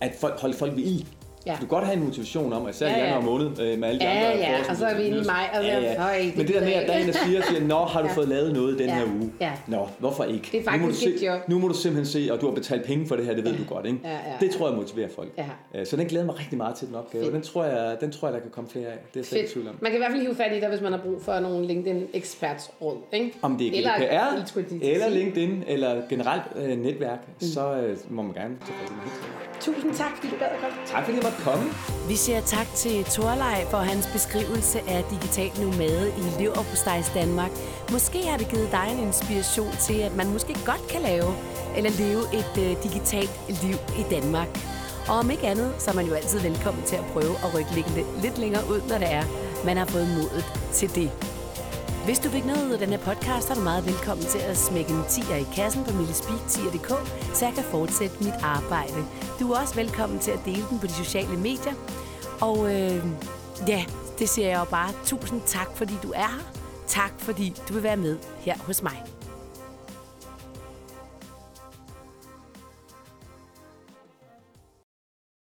at folk, holde folk ved i. Ja. Du kan godt have en motivation om, især ja, ja. i januar måned, øh, med alle de ja, andre Ja, ja, og så er vi inde i maj, og ja, ja. Høj, det Men det der med, at der er en, der siger, siger Nå, har du ja. fået lavet noget den ja. her uge? Ja. Nå, hvorfor ikke? Det er faktisk nu må du se, job. Nu må du simpelthen se, og du har betalt penge for det her, det ved ja. du godt, ikke? Ja, ja, det tror jeg motiverer folk. Ja. Så den glæder mig rigtig meget til den opgave. Fedt. Den tror, jeg, den tror jeg, der kan komme flere af. Det er jeg tvivl om. Man kan i hvert fald hive fat i dig, hvis man har brug for nogle LinkedIn-ekspertsråd, ikke? Om det er eller, GDPR, eller LinkedIn, eller generelt øh, netværk, mm. så øh, må man gerne tage fat i Tusind tak, fordi du gad at komme. Tak, fordi jeg måtte komme. Vi siger tak til Torlej for hans beskrivelse af digital nomade i Leverpostejs Danmark. Måske har det givet dig en inspiration til, at man måske godt kan lave eller leve et uh, digitalt liv i Danmark. Og om ikke andet, så er man jo altid velkommen til at prøve at rykke lidt længere ud, når det er, man har fået modet til det. Hvis du fik noget ud af den her podcast, er du meget velkommen til at smække en 10'er i kassen på millespeak10.dk, så jeg kan fortsætte mit arbejde. Du er også velkommen til at dele den på de sociale medier. Og øh, ja, det siger jeg jo bare. Tusind tak, fordi du er her. Tak, fordi du vil være med her hos mig.